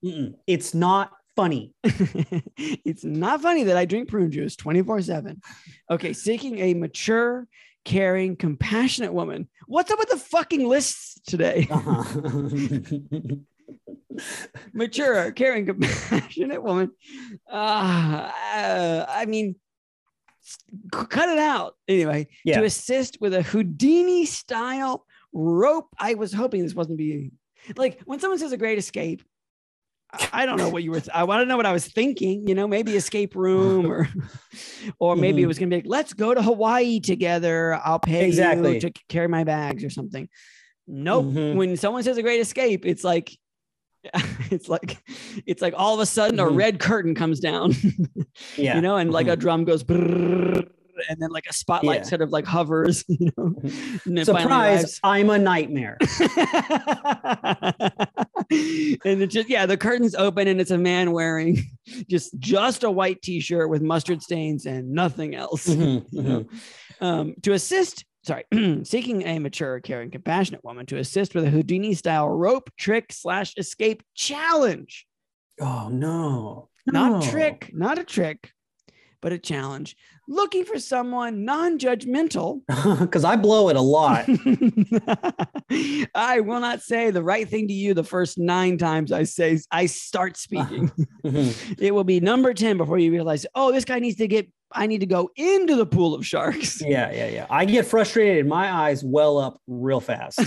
Speaker 2: Mm-mm. it's not funny.
Speaker 1: it's not funny that I drink prune juice 24 7. Okay, seeking a mature, caring, compassionate woman. What's up with the fucking lists today?
Speaker 2: Uh-huh.
Speaker 1: mature, caring, compassionate woman. Uh, uh, I mean, cut it out. Anyway,
Speaker 2: Yeah.
Speaker 1: to assist with a Houdini style rope. I was hoping this wasn't being like when someone says a great escape. I- don't know what you were. Th- I want to know what I was thinking. You know, maybe escape room, or, or maybe it
Speaker 2: Mhm.
Speaker 1: was gonna be like, let's go to Hawaii together. I'll pay
Speaker 2: Exactly.
Speaker 1: you to carry my bags or something. Nope.
Speaker 2: Mhm.
Speaker 1: When someone says a great escape, it's like, it's like, it's like all of a sudden a
Speaker 2: Mhm.
Speaker 1: red curtain comes down,
Speaker 2: yeah.
Speaker 1: you know, and like a
Speaker 2: Mhm.
Speaker 1: drum goes, and then like a spotlight
Speaker 2: Yeah.
Speaker 1: sort of like hovers, you know. and
Speaker 2: Surprise. I'm a nightmare.
Speaker 1: And it just yeah, the curtains open and it's a man wearing just just a white t-shirt with mustard stains and nothing else.
Speaker 2: Mhm,
Speaker 1: You know? Um, to assist, sorry, seeking a mature, caring, compassionate woman to assist with a Houdini style rope trick slash escape challenge.
Speaker 2: Oh no.
Speaker 1: Not
Speaker 2: No.
Speaker 1: trick, not a trick, but a challenge. Looking for someone non-judgmental
Speaker 2: Because I blow it a lot.
Speaker 1: I will not say the right thing to you the first nine times I say I start speaking. It will be number 10 before you realize, oh, this guy needs to get, I need to go into the pool of sharks.
Speaker 2: yeah, yeah, yeah. I get frustrated. My eyes well up real fast.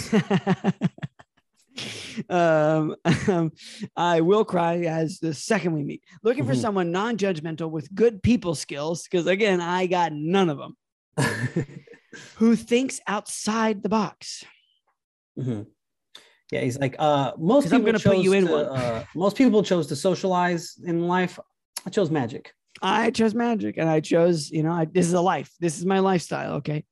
Speaker 1: Um, um, I will cry as the second we meet. Looking for
Speaker 2: Mhm.
Speaker 1: someone non judgmental with good people skills, because again, I got none of them, who thinks outside the box.
Speaker 2: Mhm. Yeah, he's like, uh, most
Speaker 1: 'Cause I'm
Speaker 2: people
Speaker 1: gonna put
Speaker 2: chose
Speaker 1: you in
Speaker 2: to,
Speaker 1: one.
Speaker 2: Uh, most people chose to socialize in life. I chose magic.
Speaker 1: I chose magic and I chose, you know, I, this is a life. This is my lifestyle. Okay.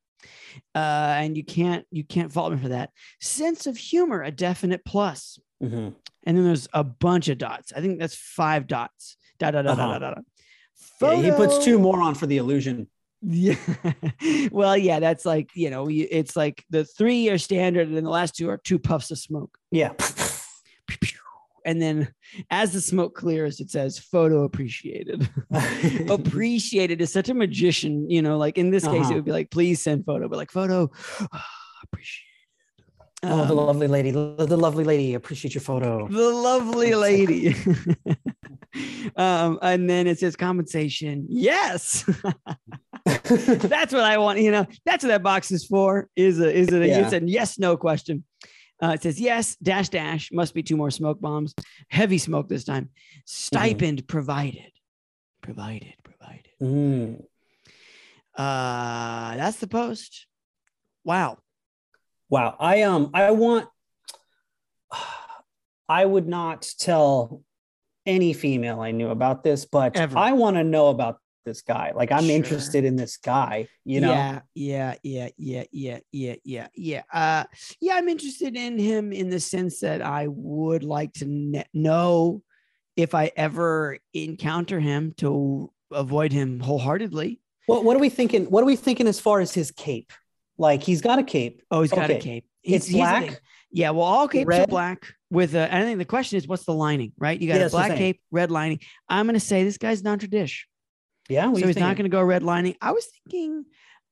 Speaker 1: Uh, and you can't, you can't fault me for that. Sense of humor, a definite plus.
Speaker 2: Mhm.
Speaker 1: And then there's a bunch of dots. I think that's five dots. Da, da, da,
Speaker 2: Uh-huh.
Speaker 1: da, da, da.
Speaker 2: Yeah, he puts two more on for the illusion.
Speaker 1: Yeah. well, yeah, that's like, you know, it's like the three are standard and then the last two are two puffs of smoke.
Speaker 2: Yeah.
Speaker 1: And then as the smoke clears, it says photo appreciated. appreciated is such a magician, you know, like in this case,
Speaker 2: Uh-huh.
Speaker 1: it would be like, please send photo, but like photo appreciated.
Speaker 2: oh, the
Speaker 1: Um,
Speaker 2: lovely lady. The, the lovely lady. Appreciate your photo.
Speaker 1: the lovely lady. um, and then it says compensation. Yes. that's what I want. You know, that's what that box is for. Is a is it a,
Speaker 2: Yeah.
Speaker 1: it's a yes no question. Uh, it says yes dash dash must be two more smoke bombs. Heavy smoke this time. Stipend provided. Provided. Provided.
Speaker 2: Mm.
Speaker 1: Uh, that's the post. Wow.
Speaker 2: Wow. I um I want I would not tell any female I knew about this, but
Speaker 1: Ever.
Speaker 2: I want to know about this guy. Like I'm
Speaker 1: Sure.
Speaker 2: interested in this guy, you know.
Speaker 1: Yeah, yeah, yeah, yeah, yeah, yeah, yeah, yeah. Uh, yeah, I'm interested in him in the sense that I would like to ne- know if I ever encounter him to avoid him wholeheartedly.
Speaker 2: What what are we thinking? What are we thinking as far as his cape? Like he's got a cape.
Speaker 1: Oh, he's got a cape.
Speaker 2: It's
Speaker 1: He's- the
Speaker 2: black.
Speaker 1: thing. Yeah, well, all capes are
Speaker 2: Red.
Speaker 1: black with a, I think the question is, what's the lining, right? You got
Speaker 2: Yeah,
Speaker 1: a
Speaker 2: that's what I'm
Speaker 1: black cape, red lining. I'm going to say this guy's non-tradish.
Speaker 2: Yeah.
Speaker 1: So he's not going to go red lining. I was thinking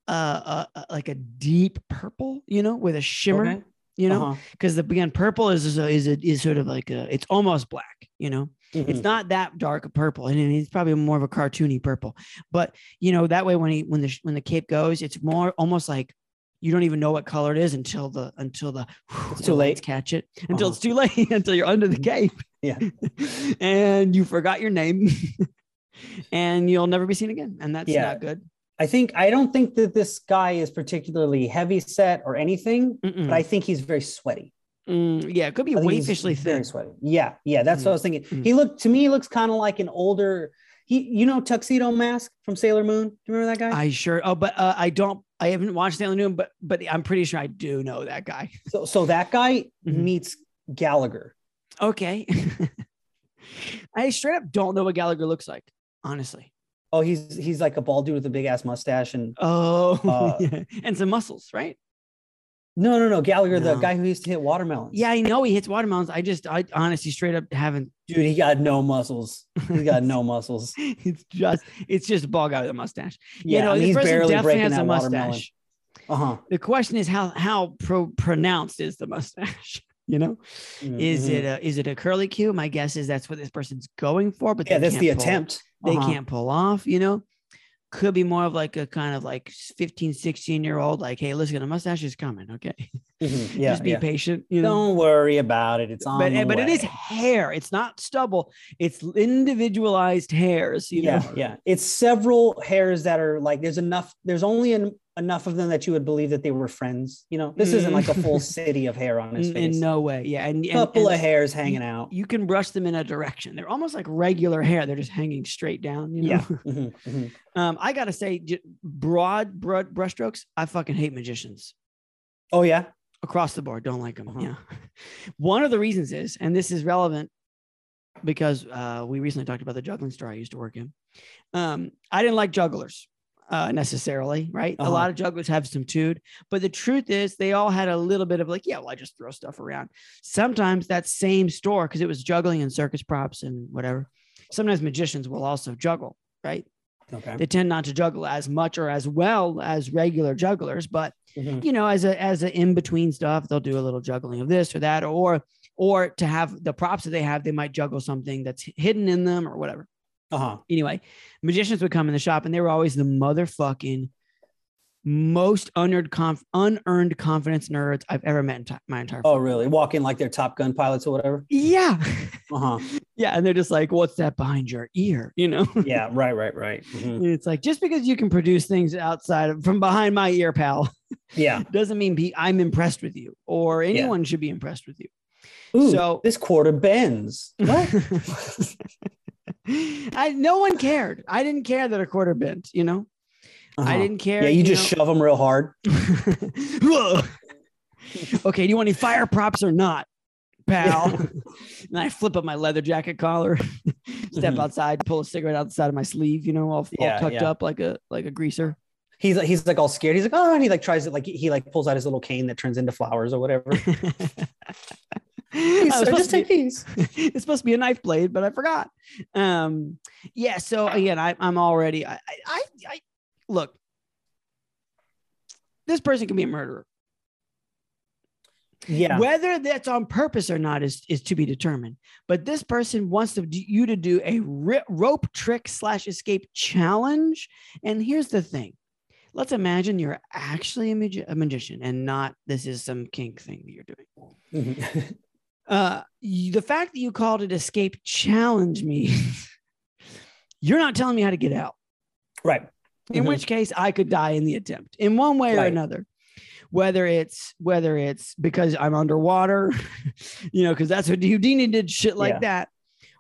Speaker 1: uh, uh, uh, like a deep purple, you know, with a shimmer,
Speaker 2: Okay.
Speaker 1: you know,
Speaker 2: Uh-huh.
Speaker 1: because the again purple is is a, is, a, is sort of like a it's almost black, you know. It's
Speaker 2: Mhm.
Speaker 1: not that dark a purple, and it's probably more of a cartoony purple. But you know that way when he when the when the cape goes, it's more almost like you don't even know what color it is until the until the
Speaker 2: It's too late.
Speaker 1: catch it until
Speaker 2: Uh-huh.
Speaker 1: it's too late until you're under the cape.
Speaker 2: Yeah.
Speaker 1: and you forgot your name, and you'll never be seen again, and that's
Speaker 2: Yeah.
Speaker 1: not good.
Speaker 2: I think I don't think that this guy is particularly heavy set or anything,
Speaker 1: Mm-mm.
Speaker 2: but I think he's very sweaty.
Speaker 1: Mm, yeah, it could be
Speaker 2: he's
Speaker 1: wayfishly
Speaker 2: very sweaty. Yeah, yeah, that's what I was thinking.
Speaker 1: Mm.
Speaker 2: He looked to me, he looks kind of like an older. He, you know, Tuxedo Mask from Sailor Moon. Do you remember that guy?
Speaker 1: I sure. Oh, but uh, I don't. I haven't watched Sailor Moon, but but I'm pretty sure I do know that guy.
Speaker 2: so, so that guy
Speaker 1: Mhm.
Speaker 2: meets Gallagher.
Speaker 1: Okay. I straight up don't know what Gallagher looks like, honestly.
Speaker 2: Oh, he's he's like a bald dude with a big ass mustache, and
Speaker 1: Oh,
Speaker 2: Uh,
Speaker 1: yeah. and some muscles, right?
Speaker 2: No, no, no. Gallagher, the guy who used to hit watermelons.
Speaker 1: Yeah, I know he hits watermelons. I just, I honestly straight up haven't.
Speaker 2: dude, he got no muscles. He got no muscles.
Speaker 1: It's just, it's just a bald guy with a mustache.
Speaker 2: Yeah,
Speaker 1: you know,
Speaker 2: and
Speaker 1: this
Speaker 2: he's barely breaking
Speaker 1: has
Speaker 2: that
Speaker 1: a
Speaker 2: watermelon.
Speaker 1: mustache.
Speaker 2: Uh huh.
Speaker 1: The question is how how pro- pronounced is the mustache? You know, is it a is it a curly Q? My guess is that's what this person's going for, but
Speaker 2: Yeah, that's the
Speaker 1: pull-
Speaker 2: attempt.
Speaker 1: They
Speaker 2: Uh-huh.
Speaker 1: can't pull off. You know, could be more of like a kind of like 15, 16 year old, like, hey, listen, a mustache is coming. Okay,
Speaker 2: Mhm. Yeah,
Speaker 1: just be
Speaker 2: yeah.
Speaker 1: patient. You know,
Speaker 2: Don't worry about it. It's on.
Speaker 1: but but it is hair. It's not stubble. It's individualized hairs. You
Speaker 2: yeah,
Speaker 1: know,
Speaker 2: yeah. It's several hairs that are like there's enough. There's only en- enough of them that you would believe that they were friends. You know, this isn't like a full city of hair on his face.
Speaker 1: in no way. Yeah, and, and
Speaker 2: couple
Speaker 1: and
Speaker 2: of hairs hanging out.
Speaker 1: You can brush them in a direction. They're almost like regular hair. They're just hanging straight down. You know?
Speaker 2: Yeah. Mhm, mhm.
Speaker 1: Um, I gotta say, j- broad, broad brushstrokes. I fucking hate magicians
Speaker 2: Oh yeah.
Speaker 1: across the board. Don't like them.
Speaker 2: Uh-huh.
Speaker 1: Yeah. One of the reasons is, and this is relevant because uh, we recently talked about the juggling store I used to work in. Um, I didn't like jugglers uh, necessarily, right? A
Speaker 2: Uh-huh.
Speaker 1: lot of jugglers have some tude, but the truth is they all had a little bit of like, yeah, well, I just throw stuff around. Sometimes that same store, because it was juggling and circus props and whatever. Sometimes magicians will also juggle, right?
Speaker 2: Okay.
Speaker 1: They tend not to juggle as much or as well as regular jugglers, but
Speaker 2: Mhm.
Speaker 1: you know, as a as a in between stuff, they'll do a little juggling of this or that, or or to have the props that they have, they might juggle something that's hidden in them or whatever.
Speaker 2: Uh-huh.
Speaker 1: Anyway, magicians would come in the shop and they were always the motherfucking most unearned conf- unearned confidence nerds I've ever met in ti- my entire.
Speaker 2: Oh
Speaker 1: fucking
Speaker 2: really? Walking like they're Top Gun pilots or whatever.
Speaker 1: Yeah,
Speaker 2: Uh-huh.
Speaker 1: yeah, and they're just like, "What's that behind your ear?" You know.
Speaker 2: Yeah, right, right, right. Mhm.
Speaker 1: And It's like just because you can produce things outside of from behind my ear, pal,
Speaker 2: Yeah.
Speaker 1: doesn't mean be, I'm impressed with you or anyone should be impressed with you.
Speaker 2: Ooh,
Speaker 1: So-
Speaker 2: this quarter bends. What?
Speaker 1: I no one cared. I didn't care that a quarter bent. You know, I
Speaker 2: Uh-huh.
Speaker 1: didn't care.
Speaker 2: Yeah, you just shove them real hard.
Speaker 1: know. okay, do you want any fire props or not, pal? and I flip up my leather jacket collar, step
Speaker 2: Mhm.
Speaker 1: outside, pull a cigarette out the side of my sleeve. You know, all, all
Speaker 2: Yeah,
Speaker 1: tucked
Speaker 2: yeah.
Speaker 1: up like a like a greaser.
Speaker 2: He's like he's like all scared. He's like, oh, and he like tries it, like he like pulls out his little cane that turns into flowers or whatever. Sir, just take these.
Speaker 1: it's supposed to be a knife blade, but I forgot. Um, yeah. So again, I, I'm already. I, I, I, look. This person can be a murderer.
Speaker 2: Yeah.
Speaker 1: Whether that's on purpose or not is is to be determined. But this person wants to you to do a rope trick slash escape challenge. And here's the thing: let's imagine you're actually a, magi- a magician and not this is some kink thing that you're doing
Speaker 2: Mhm.
Speaker 1: uh you- the fact that you called it escape challenge me. you're not telling me how to get out
Speaker 2: right.
Speaker 1: in
Speaker 2: Mhm.
Speaker 1: which case i could die in the attempt in one way or another whether it's whether it's because i'm underwater you know because that's what houdini did shit like
Speaker 2: Yeah.
Speaker 1: that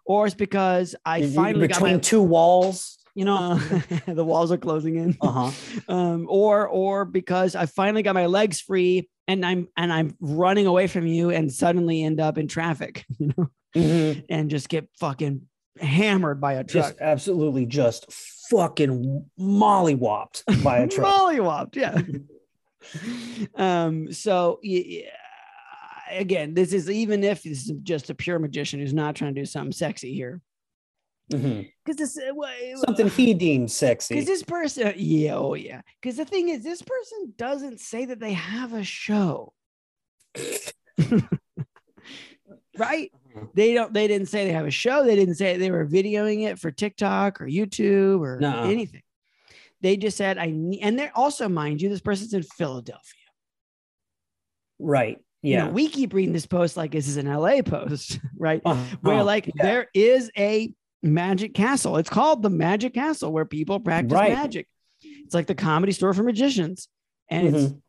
Speaker 1: or it's because i
Speaker 2: You-
Speaker 1: finally got
Speaker 2: between
Speaker 1: my
Speaker 2: two walls, you know.
Speaker 1: uh, the walls are closing in
Speaker 2: Uh-huh.
Speaker 1: um, or or because I finally got my legs free and I'm and I'm running away from you and suddenly end up in traffic, you know,
Speaker 2: Mhm.
Speaker 1: and just get fucking hammered by a truck.
Speaker 2: Just absolutely just fucking mollywopped by a truck.
Speaker 1: Mollywopped, yeah. um, so yeah, again, this is even if this is just a pure magician who's not trying to do something sexy here.
Speaker 2: Mhm.
Speaker 1: Because this uh,
Speaker 2: Something he deems sexy.
Speaker 1: Because this person, yeah, oh yeah. Because the thing is, this person doesn't say that they have a show, right?
Speaker 2: Mhm.
Speaker 1: They don't. They didn't say they have a show. They didn't say they were videoing it for TikTok or YouTube or
Speaker 2: Nuh-uh.
Speaker 1: anything. They just said, "I need." And they're also, mind you, this person's in Philadelphia.
Speaker 2: Right.
Speaker 1: You
Speaker 2: Yeah.
Speaker 1: know, we keep reading this post like this is an LA post, right?
Speaker 2: Uh-huh.
Speaker 1: Where like
Speaker 2: Yeah.
Speaker 1: there is a magic castle. It's called the Magic Castle where people practice
Speaker 2: Right.
Speaker 1: magic. It's like the comedy store for magicians. And it's
Speaker 2: Mhm.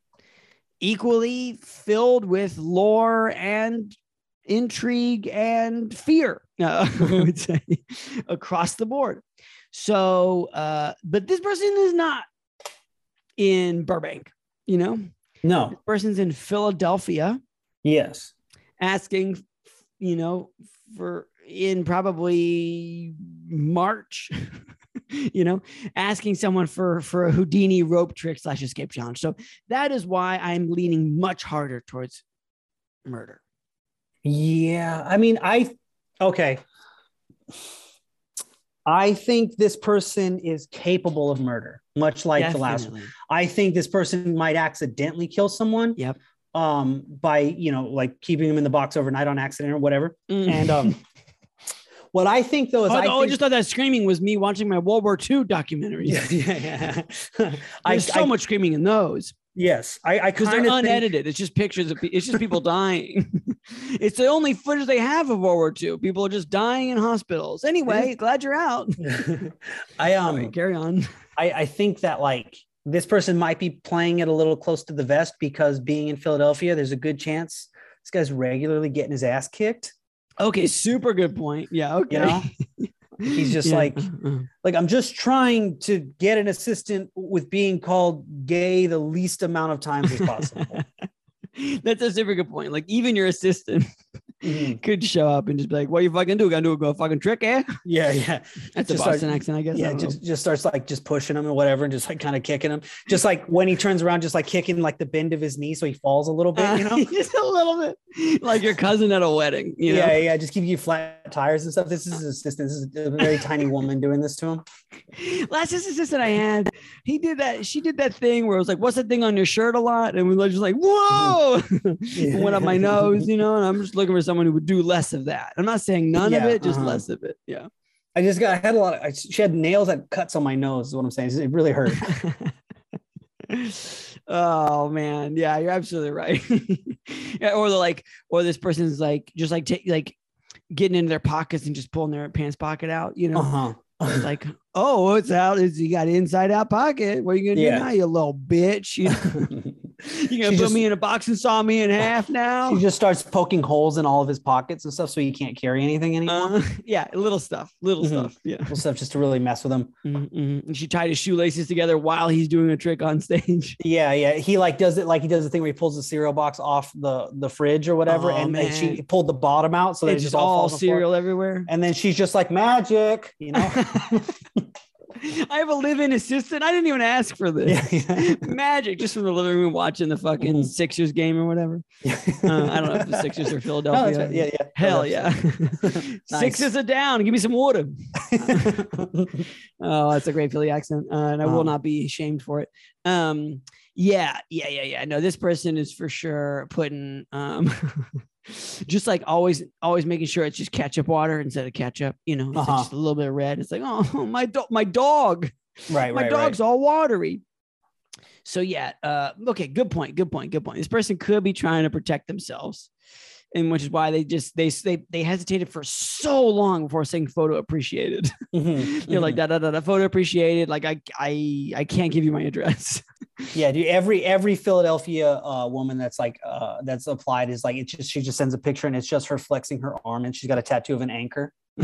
Speaker 1: equally filled with lore and intrigue and fear, uh, I
Speaker 2: Mhm.
Speaker 1: would say, across the board. So, uh, but this person is not in Burbank, you know,
Speaker 2: No.
Speaker 1: this person's in Philadelphia
Speaker 2: Yes.
Speaker 1: asking, you know, for in probably March you know, asking someone for for a Houdini rope trick slash escape challenge. So that is why I'm leaning much harder towards murder.
Speaker 2: Yeah, I mean, I okay. I think this person is capable of murder, much like the last one. I think this person might accidentally kill someone.
Speaker 1: Yep.
Speaker 2: Um, by you know, like keeping them in the box overnight on accident or whatever.
Speaker 1: Mm.
Speaker 2: And um, what I think though is
Speaker 1: oh,
Speaker 2: I,
Speaker 1: oh, I just thought that screaming was me watching my World War II documentaries.
Speaker 2: yeah, yeah, yeah. I,
Speaker 1: There's so
Speaker 2: I-
Speaker 1: much screaming in those
Speaker 2: yes, I, I
Speaker 1: because they're
Speaker 2: of think,
Speaker 1: unedited. It's just pictures of it's just people dying. it's the only footage they have of World War II. People are just dying in hospitals. Anyway, glad you're out.
Speaker 2: I um
Speaker 1: right, carry on.
Speaker 2: I, I think that like this person might be playing it a little close to the vest because being in Philadelphia, there's a good chance this guy's regularly getting his ass kicked.
Speaker 1: Okay, super good point. Yeah, okay.
Speaker 2: You know, he's just
Speaker 1: Yeah,
Speaker 2: like, like I'm just trying to get an assistant with being called gay the least amount of times as possible.
Speaker 1: That's a super good point. Like even your assistant
Speaker 2: Mhm.
Speaker 1: could show up and just be like, "What you fucking do? Gonna do a fucking trick, eh?"
Speaker 2: Yeah, yeah,
Speaker 1: That's a Boston
Speaker 2: start-
Speaker 1: accent, I guess.
Speaker 2: Yeah.
Speaker 1: know.
Speaker 2: Just just starts like just pushing him or whatever, and just like kind of kicking him. Just like when he turns around, just like kicking like the bend of his knee so he falls a little bit. You know.
Speaker 1: Uh, just a little bit, like your cousin at a wedding. You know,
Speaker 2: yeah, yeah, just keep you flat tires and stuff. This is his assistant. This is a very tiny woman doing this to him.
Speaker 1: last assistant I had, he did that. She did that thing where it was like, "What's that thing on your shirt?" A lot, and we were just like, "Whoa!" It went up my nose, you know. And I'm just looking for someone who would do less of that. I'm not saying none of it, just
Speaker 2: uh-huh.
Speaker 1: less of it. Yeah.
Speaker 2: I just got. I had a lot of. I, she had nails that cuts on my nose. Is what I'm saying. It really hurt.
Speaker 1: oh man, yeah, you're absolutely right. yeah, or the like, or this person's like just like take like getting into their pockets and just pulling their pants pocket out. You know,
Speaker 2: Uh huh.
Speaker 1: It's like, oh, it's out. It's you got inside out pocket. What are you gonna
Speaker 2: Yeah.
Speaker 1: do now, you little bitch? You, you gonna
Speaker 2: She
Speaker 1: put
Speaker 2: just-
Speaker 1: me in a box and saw me in half now?
Speaker 2: He just starts poking holes in all of his pockets and stuff, so he can't carry anything anymore.
Speaker 1: Uh, yeah, little stuff, little
Speaker 2: Mhm.
Speaker 1: stuff. Yeah.
Speaker 2: Little stuff just to really mess with him.
Speaker 1: Mhm, mhm. And she tied his shoelaces together while he's doing a trick on stage.
Speaker 2: Yeah, yeah. He like does it like he does the thing where he pulls the cereal box off the the fridge or whatever,
Speaker 1: Oh,
Speaker 2: and she pulled the bottom out, so that
Speaker 1: it's
Speaker 2: just
Speaker 1: all
Speaker 2: falls on the floor.
Speaker 1: cereal everywhere.
Speaker 2: And then she's just like magic, you know.
Speaker 1: I have a live-in assistant. I didn't even ask for this.
Speaker 2: yeah, yeah.
Speaker 1: Magic, just from the living room watching the fucking
Speaker 2: Mhm.
Speaker 1: Sixers game or whatever. Uh, I don't know if the Sixers are
Speaker 2: No,
Speaker 1: Philadelphia.
Speaker 2: that's right. Yeah, yeah.
Speaker 1: Hell yeah.
Speaker 2: Nice.
Speaker 1: Sixers are down. Give me some water. Oh, that's a great Philly accent. Uh, and I will
Speaker 2: Uh-huh.
Speaker 1: not be ashamed for it. Um, yeah, yeah, yeah, yeah. No, this person is for sure putting um just like always, always making sure it's just ketchup water instead of ketchup, you know,
Speaker 2: Uh-huh.
Speaker 1: just a little bit of red. It's like, oh my dog, my dog,
Speaker 2: right,
Speaker 1: my
Speaker 2: right,
Speaker 1: dog's all watery. So yeah, uh, okay, good point, good point, good point. This person could be trying to protect themselves, and which is why they just they they they hesitated for so long before saying photo appreciated.
Speaker 2: Mhm,
Speaker 1: You're like
Speaker 2: mhm.
Speaker 1: da da da da photo appreciated. Like I I I can't give you my address.
Speaker 2: Yeah, dude. Every every Philadelphia uh, woman that's like uh, that's applied is like it's just she just sends a picture and it's just her flexing her arm and she's got a tattoo of an anchor.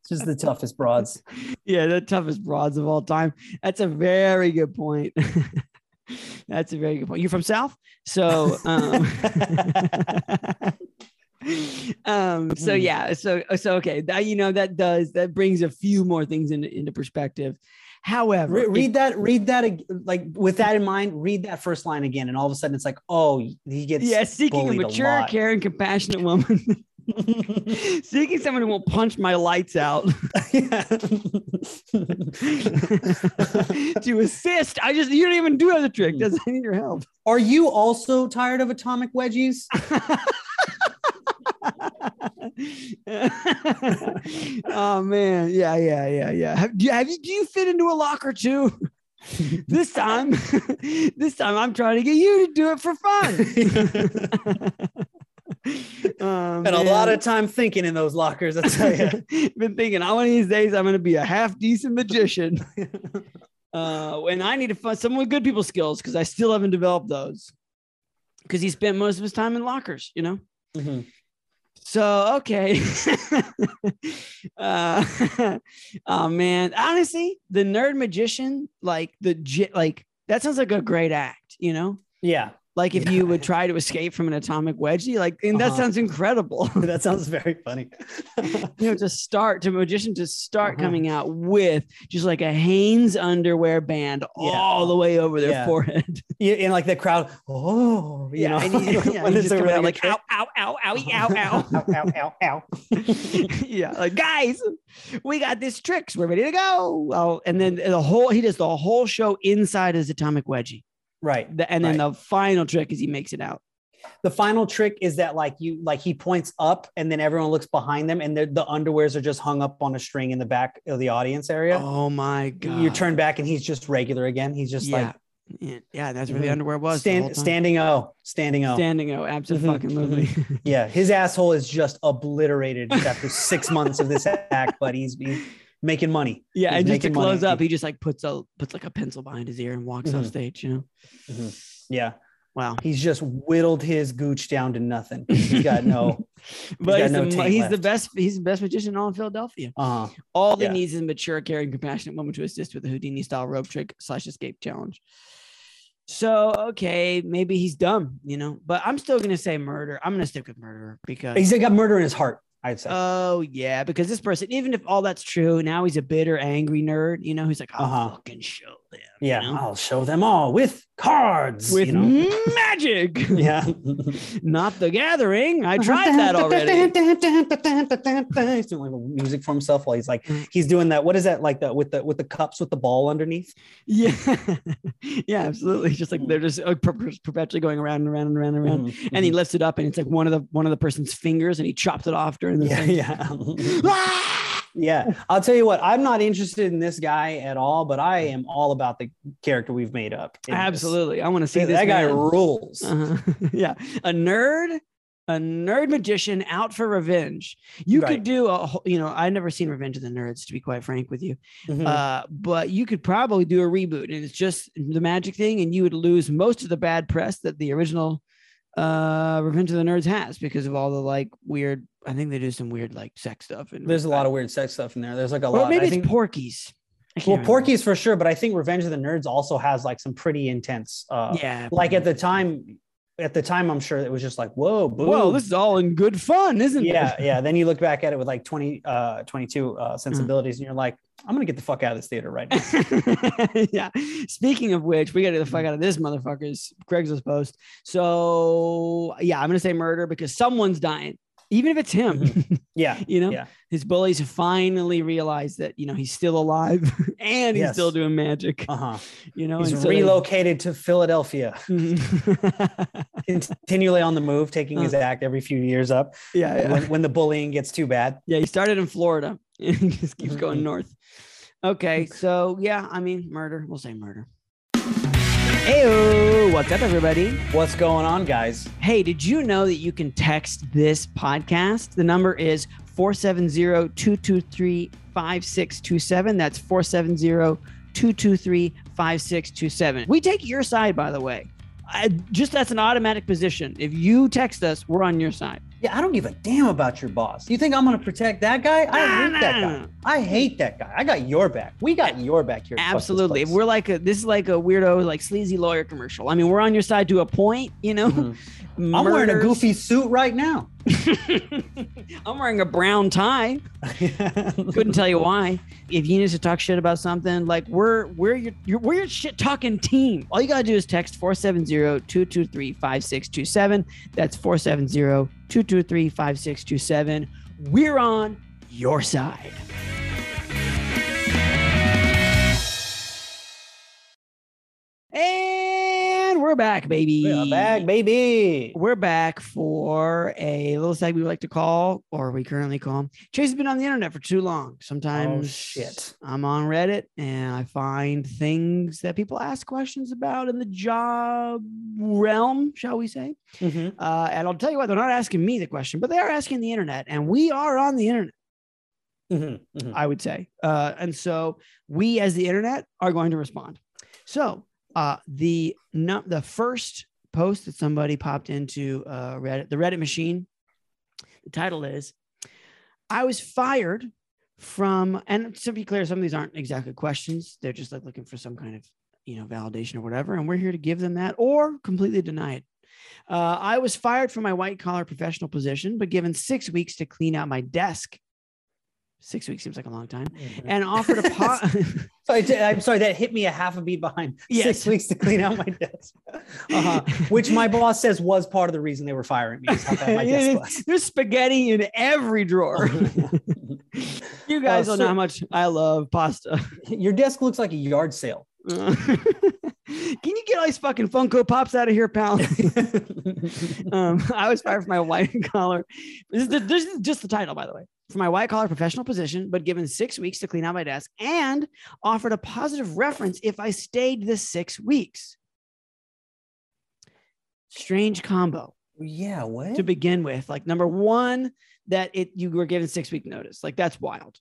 Speaker 2: It's just the toughest broads.
Speaker 1: yeah, the toughest broads of all time. That's a very good point. That's a very good point. You're from South, so um, um so
Speaker 2: Mhm.
Speaker 1: yeah so so okay that you know that does that brings a few more things into, into perspective however
Speaker 2: Re- read that. Read that. Like with that in mind, read that first line again, and all of a sudden it's like, oh, he gets.
Speaker 1: yeah seeking a
Speaker 2: bullied a
Speaker 1: mature caring compassionate woman seeking someone who will punch my lights out to assist. I just you don't even do the trick. Does I hmm. need your help?
Speaker 2: Are you also tired of atomic wedgies?
Speaker 1: oh man, yeah, yeah, yeah, yeah. Have, do you, have you do you fit into a locker too? this time, this time I'm trying to get you to do it for fun. oh,
Speaker 2: Spent a lot of time thinking in those lockers. I tell you.
Speaker 1: been thinking, how many of these days I'm going to be a half decent magician. uh, and I need to find someone with good people skills because I still haven't developed those. Because he spent most of his time in lockers, you know.
Speaker 2: Mhm.
Speaker 1: So okay. uh, oh man, honestly, the nerd magician, like the like that sounds like a great act, you know.
Speaker 2: Yeah.
Speaker 1: Like if you would try to escape from an atomic wedgie, like and that
Speaker 2: Uh-huh.
Speaker 1: sounds incredible.
Speaker 2: that sounds very funny.
Speaker 1: you know, to start to magician to start
Speaker 2: Uh-huh.
Speaker 1: coming out with just like a Hanes underwear band all the way over their
Speaker 2: Yeah.
Speaker 1: forehead.
Speaker 2: Yeah, and like the crowd, oh, you know,
Speaker 1: and he, yeah,
Speaker 2: when
Speaker 1: he's
Speaker 2: it's
Speaker 1: out like ow, ow, ow, ow, ow.
Speaker 2: ow, ow, ow, ow.
Speaker 1: yeah, like guys, we got this tricks. We're ready to go. Oh, and then the whole he does the whole show inside his atomic wedgie.
Speaker 2: Right.
Speaker 1: The- and then
Speaker 2: Right.
Speaker 1: the final trick is he makes it out.
Speaker 2: The final trick is that like you like he points up and then everyone looks behind them and the the underwears are just hung up on a string in the back of the audience area.
Speaker 1: Oh my god!
Speaker 2: you turn back and he's just regular again. He's just
Speaker 1: yeah,
Speaker 2: like
Speaker 1: yeah, yeah. That's where the
Speaker 2: Mhm.
Speaker 1: underwear was. the
Speaker 2: stand, standing O, standing O.
Speaker 1: standing.
Speaker 2: Mhm,
Speaker 1: absolutely.
Speaker 2: Yeah, his asshole is just obliterated after six months of this act, but he's, he's making money.
Speaker 1: yeah,
Speaker 2: He's
Speaker 1: and just to
Speaker 2: making money.
Speaker 1: close up, he just like puts a puts like a pencil behind his ear and walks off
Speaker 2: Mhm.
Speaker 1: stage. You know.
Speaker 2: Yeah,
Speaker 1: Wow.
Speaker 2: he's just whittled his gooch down to nothing. He's got no.
Speaker 1: But
Speaker 2: got
Speaker 1: he's,
Speaker 2: no
Speaker 1: the, he's the best. He's the best magician in all of Philadelphia.
Speaker 2: Uh-huh.
Speaker 1: All he
Speaker 2: Yeah.
Speaker 1: needs is a mature, caring, compassionate woman to assist with the Houdini style rope trick slash escape challenge. So okay, maybe he's dumb, you know, but I'm still gonna say murder. I'm gonna stick with murderer because
Speaker 2: he's got murder in his heart. I'd say.
Speaker 1: oh yeah, because this person, even if all that's true, now he's a bitter, angry nerd. You know, he's like, I'll
Speaker 2: Uh-huh.
Speaker 1: fucking show them.
Speaker 2: yeah,
Speaker 1: you know?
Speaker 2: I'll show them all with cards.
Speaker 1: with
Speaker 2: you know?
Speaker 1: magic.
Speaker 2: yeah.
Speaker 1: Not the gathering. I tried that already.
Speaker 2: He's doing like music for himself while he's like
Speaker 1: Mm.
Speaker 2: he's doing that. What is that like the with the with the cups with the ball underneath?
Speaker 1: Yeah, yeah, absolutely. Just like they're just uh, per- per- perpetually going around and around and around and around.
Speaker 2: Mhm,
Speaker 1: And he lifts it up, and it's like one of the one of the person's fingers, and he chops it off during the
Speaker 2: yeah,
Speaker 1: thing.
Speaker 2: yeah.
Speaker 1: Ah!
Speaker 2: yeah. I'll tell you what, I'm not interested in this guy at all, but I am all about the character we've made up. in this.
Speaker 1: Absolutely, I want to see
Speaker 2: That,
Speaker 1: this
Speaker 2: that guy
Speaker 1: man.
Speaker 2: rules.
Speaker 1: Uh-huh. yeah, a nerd, a nerd magician out for revenge. You
Speaker 2: Right.
Speaker 1: could do a, whole- you know, I've never seen Revenge of the Nerds, to be quite frank with you.
Speaker 2: Mhm.
Speaker 1: Uh, but you could probably do a reboot, and it's just the magic thing, and you would lose most of the bad press that the original uh Revenge of the Nerds has because of all the like weird. I think they do some weird like sex stuff, and
Speaker 2: There's a lot of weird sex stuff in there. There's like a
Speaker 1: Or
Speaker 2: lot.
Speaker 1: maybe
Speaker 2: I
Speaker 1: it's
Speaker 2: think,
Speaker 1: Porky's.
Speaker 2: Well,
Speaker 1: remember.
Speaker 2: Porky's for sure, but I think Revenge of the Nerds also has like some pretty intense. Uh,
Speaker 1: Yeah,
Speaker 2: like at the time, at the time, I'm sure it was just like, whoa, boo.
Speaker 1: Well, this is all in good fun, isn't
Speaker 2: yeah,
Speaker 1: it?
Speaker 2: yeah. yeah. Then you look back at it with like 20, uh, 22
Speaker 1: Uh-huh.
Speaker 2: uh, sensibilities, and you're like, I'm gonna get the fuck out of this theater right now.
Speaker 1: yeah. Speaking of which, we got to get the fuck out of this motherfucker's Craigslist post. So yeah, I'm gonna say murder because someone's dying, even if it's him.
Speaker 2: yeah,
Speaker 1: you know,
Speaker 2: Yeah.
Speaker 1: his bullies finally realize that you know he's still alive and he's
Speaker 2: Yes.
Speaker 1: still doing magic.
Speaker 2: uh huh.
Speaker 1: You know,
Speaker 2: He's
Speaker 1: and so they-
Speaker 2: relocated to Philadelphia,
Speaker 1: Mhm.
Speaker 2: continually on the move, taking his act every few years up
Speaker 1: yeah, yeah.
Speaker 2: when, when the bullying gets too bad.
Speaker 1: Yeah, he started in Florida and just keeps going
Speaker 2: Mhm.
Speaker 1: north. Okay, so yeah, I mean, murder. We'll say murder. Hey, what's up, everybody?
Speaker 2: What's going on, guys?
Speaker 1: Hey, did you know that you can text this podcast? The number is 470 223 5627. That's 470 223 5627. We take your side, by the way. I, just that's an automatic position. If you text us, we're on your side.
Speaker 2: Yeah, I don't give a damn about your boss. You think I'm gonna protect that guy? I
Speaker 1: Nah,
Speaker 2: hate that guy. I hate that guy. I got your back. We got your back here. at Fuck This
Speaker 1: Absolutely. If we're like a this is like a weirdo, like sleazy lawyer commercial. I mean, we're on your side to a point, you know.
Speaker 2: Mhm. I'm wearing a goofy suit right now.
Speaker 1: I'm wearing a brown tie. Couldn't tell you why. If you need to talk shit about something, like we're we're your, your we're your shit talking team. All you gotta do is text 470-223-5627. That's 470-223-5627. We're on your side. We're back, baby.
Speaker 2: We are back, baby.
Speaker 1: We're back for a little segment we like to call, or we currently call. Chase has been on the internet for too long. Sometimes
Speaker 2: Oh, shit.
Speaker 1: I'm on Reddit and I find things that people ask questions about in the job realm, shall we say?
Speaker 2: Mhm.
Speaker 1: Uh, and I'll tell you what, they're not asking me the question, but they are asking the internet, and we are on the internet.
Speaker 2: Mhm. Mhm.
Speaker 1: I would say. Uh, and so we, as the internet, are going to respond. So uh, the the first post that somebody popped into uh, Reddit, the Reddit machine, the title is "I was fired from." And to be clear, some of these aren't exactly questions; they're just like looking for some kind of you know, validation or whatever. And we're here to give them that or completely deny it. Uh, I was fired from my white collar professional position, but given six weeks to clean out my desk. Six weeks seems like a long time,
Speaker 2: Mhm.
Speaker 1: and offered a pot.
Speaker 2: Sorry, t- I'm sorry. That hit me a half a beat behind.
Speaker 1: Yes.
Speaker 2: Six weeks to clean out my desk, uh-huh. which my boss says was part of the reason they were firing me. is how bad my desk was.
Speaker 1: There's spaghetti in every drawer. you guys
Speaker 2: Uh,
Speaker 1: don't know how much I love pasta.
Speaker 2: Your desk looks like a yard sale.
Speaker 1: Can you get all these fucking Funko Pops out of here, pal? um, I was fired from my white collar. This is, the, this is just the title, by the way. For my white collar professional position, but given six weeks to clean out my desk and offered a positive reference if I stayed the six weeks. Strange combo
Speaker 2: yeah, what?
Speaker 1: to begin with. Like number one, that it you were given six week notice. Like that's wild.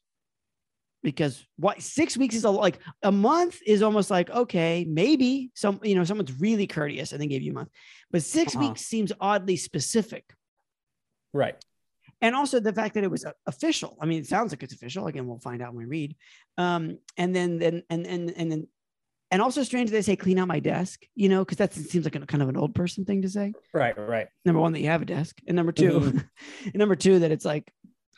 Speaker 1: Because what six weeks is a like a month is almost like okay, maybe some you know someone's really courteous and they gave you a month, but 6
Speaker 2: Uh-huh.
Speaker 1: weeks seems oddly specific.
Speaker 2: right.
Speaker 1: And also the fact that it was uh, official. I mean, it sounds like it's official. Again, we'll find out when we read. Um, and then then and and and then and also strange they say clean out my desk, you know, because that seems like a kind of an old person thing to say.
Speaker 2: Right. Right.
Speaker 1: Number one, that you have a desk, and number 2
Speaker 2: Mhm.
Speaker 1: and number two, that it's like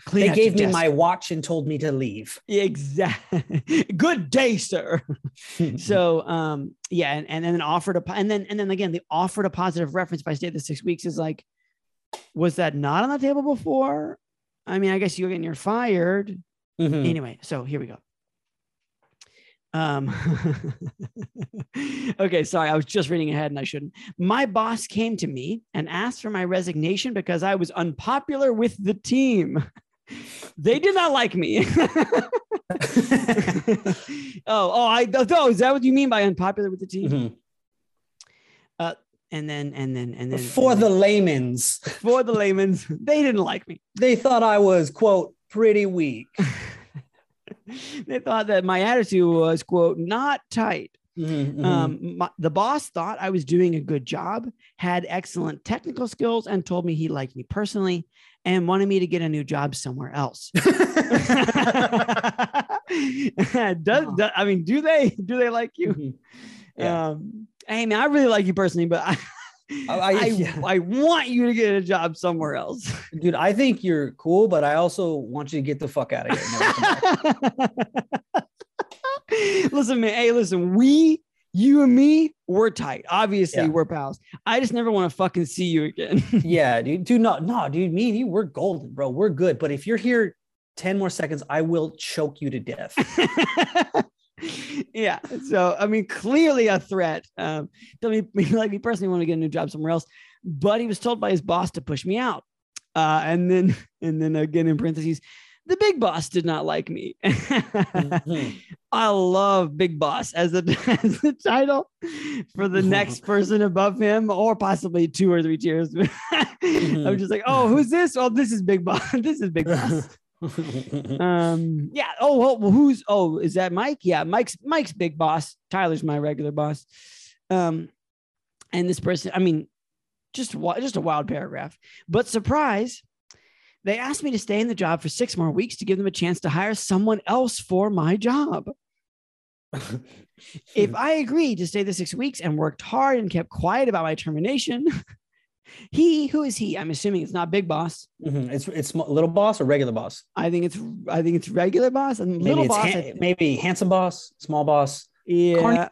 Speaker 1: clean
Speaker 2: They
Speaker 1: out your
Speaker 2: gave me
Speaker 1: desk.
Speaker 2: my watch and told me to leave.
Speaker 1: exactly good day, sir. so um yeah, and, and then offered a and then and then again, they offered a positive reference if I stayed the six weeks is like, was that not on the table before? I mean, I guess you again, you're fired.
Speaker 2: Mhm.
Speaker 1: Anyway, so here we go. Um, okay, sorry, I was just reading ahead and I shouldn't. My boss came to me and asked for my resignation because I was unpopular with the team. They did not like me. oh, oh, I oh, is that what you mean by unpopular with the team?
Speaker 2: Mhm.
Speaker 1: And then, and then, and then,
Speaker 2: For the layman's,
Speaker 1: for the layman's, they didn't like me.
Speaker 2: they thought I was quote pretty weak.
Speaker 1: they thought that my attitude was quote not tight.
Speaker 2: Mhm, mhm.
Speaker 1: Um, my, the boss thought I was doing a good job, had excellent technical skills, and told me he liked me personally and wanted me to get a new job somewhere else. Does, do- I mean, do they do they like you?
Speaker 2: Mhm. Yeah.
Speaker 1: Um, hey man, I really like you personally, but I,
Speaker 2: I-
Speaker 1: I,
Speaker 2: yeah.
Speaker 1: I want you to get a job somewhere else.
Speaker 2: Dude, I think you're cool, but I also want you to get the fuck out of here. and never come back.
Speaker 1: listen, man. Hey, listen, we, you and me, we're tight. Obviously,
Speaker 2: Yeah.
Speaker 1: we're pals. I just never want to fucking see you again.
Speaker 2: yeah, dude. Dude, no, no, dude. Me and you, we're golden, bro. We're good. But if you're here 10 more seconds, I will choke you to death.
Speaker 1: yeah. So, I mean, clearly a threat. Um, tell me, like me personally, want to get a new job somewhere else, but he was told by his boss to push me out. Uh, and then, and then again in parentheses, the big boss did not like me.
Speaker 2: Mhm.
Speaker 1: I love Big Boss as the, as the title for the next person above him, or possibly two or three tiers. I'm just like, oh, who's this? Oh, this is Big Boss. this is Big Boss. Um, yeah. Oh, well, who's? Oh, is that Mike? Yeah, Mike's Mike's Big Boss. Tyler's my regular boss. Um, and this person, I mean, just just a wild paragraph. But surprise, they asked me to stay in the job for six more weeks to give them a chance to hire someone else for my job. If I agreed to stay the six weeks and worked hard and kept quiet about my termination, he, who is he? I'm assuming it's not Big Boss.
Speaker 2: Mhm. It's it's little boss or regular boss.
Speaker 1: I think it's I think it's regular boss and
Speaker 2: Maybe
Speaker 1: little boss.
Speaker 2: Han- maybe handsome boss, small boss,
Speaker 1: yeah,
Speaker 2: carny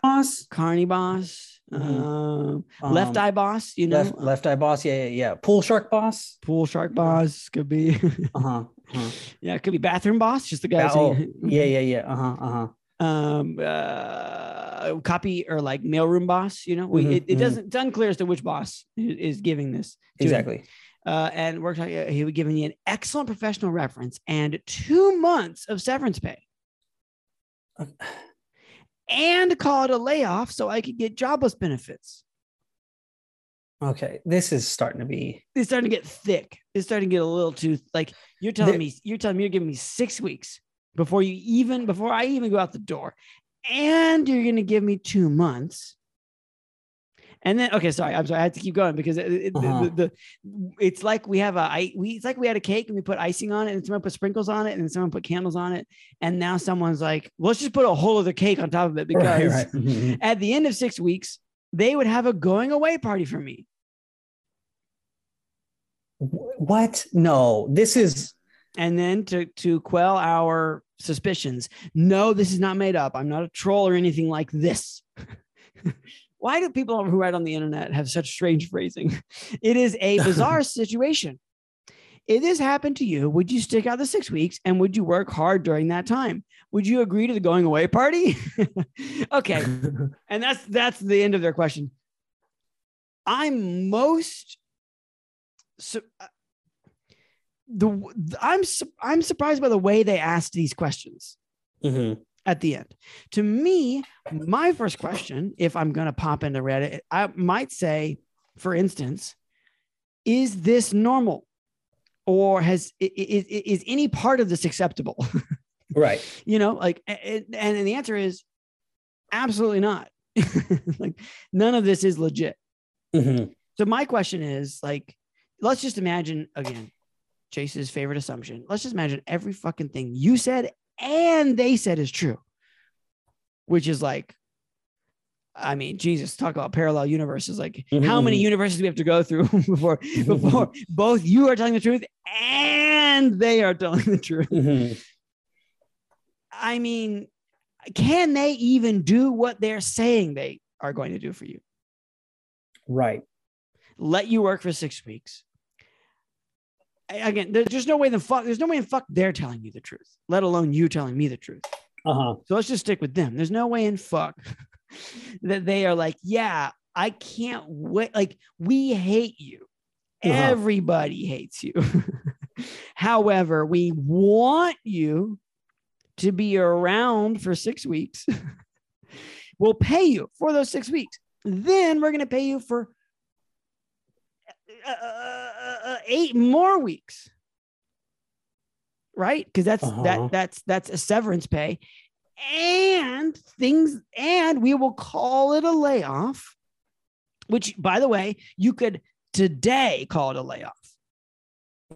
Speaker 1: Carney,
Speaker 2: boss,
Speaker 1: boss,
Speaker 2: Mhm.
Speaker 1: um, left
Speaker 2: um,
Speaker 1: eye boss. You know,
Speaker 2: left left eye boss. Yeah, yeah, yeah. Pool shark boss.
Speaker 1: pool shark boss could be.
Speaker 2: Uh huh. Uh-huh.
Speaker 1: yeah, it could be bathroom boss. Just the guy.
Speaker 2: oh, yeah, yeah, yeah. Uh huh. Uh huh.
Speaker 1: Um uh copy or like mailroom boss you know we,
Speaker 2: Mhm,
Speaker 1: it, it
Speaker 2: mhm.
Speaker 1: doesn't it's unclear as to which boss is giving this.
Speaker 2: Exactly.
Speaker 1: uh and worked out he would give me an excellent professional reference and two months of severance pay
Speaker 2: Uh,
Speaker 1: and call it a layoff so i could get jobless benefits
Speaker 2: Okay, this is starting to be.
Speaker 1: it's starting to get thick it's starting to get a little too like you're telling
Speaker 2: The-
Speaker 1: me you're telling me you're giving me six weeks before you even before i even go out the door and you're going to give me two months And then okay, sorry, I'm sorry, I had to keep going because it, it-
Speaker 2: Uh-huh.
Speaker 1: the, the, it's like we have a I we it's like we had a cake and we put icing on it and someone put sprinkles on it and someone put candles on it and now someone's like, let's just put a whole other cake on top of it because
Speaker 2: Right, right. Mhm.
Speaker 1: at the end of six weeks they would have a going away party for me.
Speaker 2: What? No, this is
Speaker 1: And then to to quell our suspicions, no, this is not made up. I'm not a troll or anything like this. Why do people who write on the internet have such strange phrasing? It is a bizarre situation. If this happened to you, would you stick out the six weeks and would you work hard during that time? Would you agree to the going away party? okay. And that's that's the end of their question. I'm most uh, the I'm I'm surprised by the way they asked these questions
Speaker 2: Mhm.
Speaker 1: at the end. To me, my first question, if I'm going to pop into Reddit, I might say, for instance, is this normal? Or has is, is any part of this acceptable?
Speaker 2: right.
Speaker 1: you know, like, and, and the answer is absolutely not. like, none of this is legit.
Speaker 2: Mhm.
Speaker 1: So my question is like, let's just imagine again, Chase's favorite assumption. Let's just imagine every fucking thing you said and they said is true, which is like, I mean, Jesus, talk about parallel universes. Like, how many
Speaker 2: Mhm.
Speaker 1: universes do we have to go through before before both you are telling the truth and they are telling the truth?
Speaker 2: Mhm.
Speaker 1: I mean, can they even do what they're saying they are going to do for you?
Speaker 2: Right.
Speaker 1: let you work for six weeks. Again, there- there's no way the fuck. There's no way in fuck they're telling you the truth, let alone you telling me the truth.
Speaker 2: Uh huh.
Speaker 1: So let's just stick with them. There's no way in fuck that they are like, yeah, I can't wait. Like we hate you.
Speaker 2: Uh-huh.
Speaker 1: Everybody hates you. However, we want you to be around for six weeks. we'll pay you for those six weeks. Then we're going to pay you for uh, uh, uh, eight more weeks. Right? Because that's
Speaker 2: Uh-huh.
Speaker 1: that that's that's a severance pay. And things, and we will call it a layoff, which by the way, you could today call it a layoff.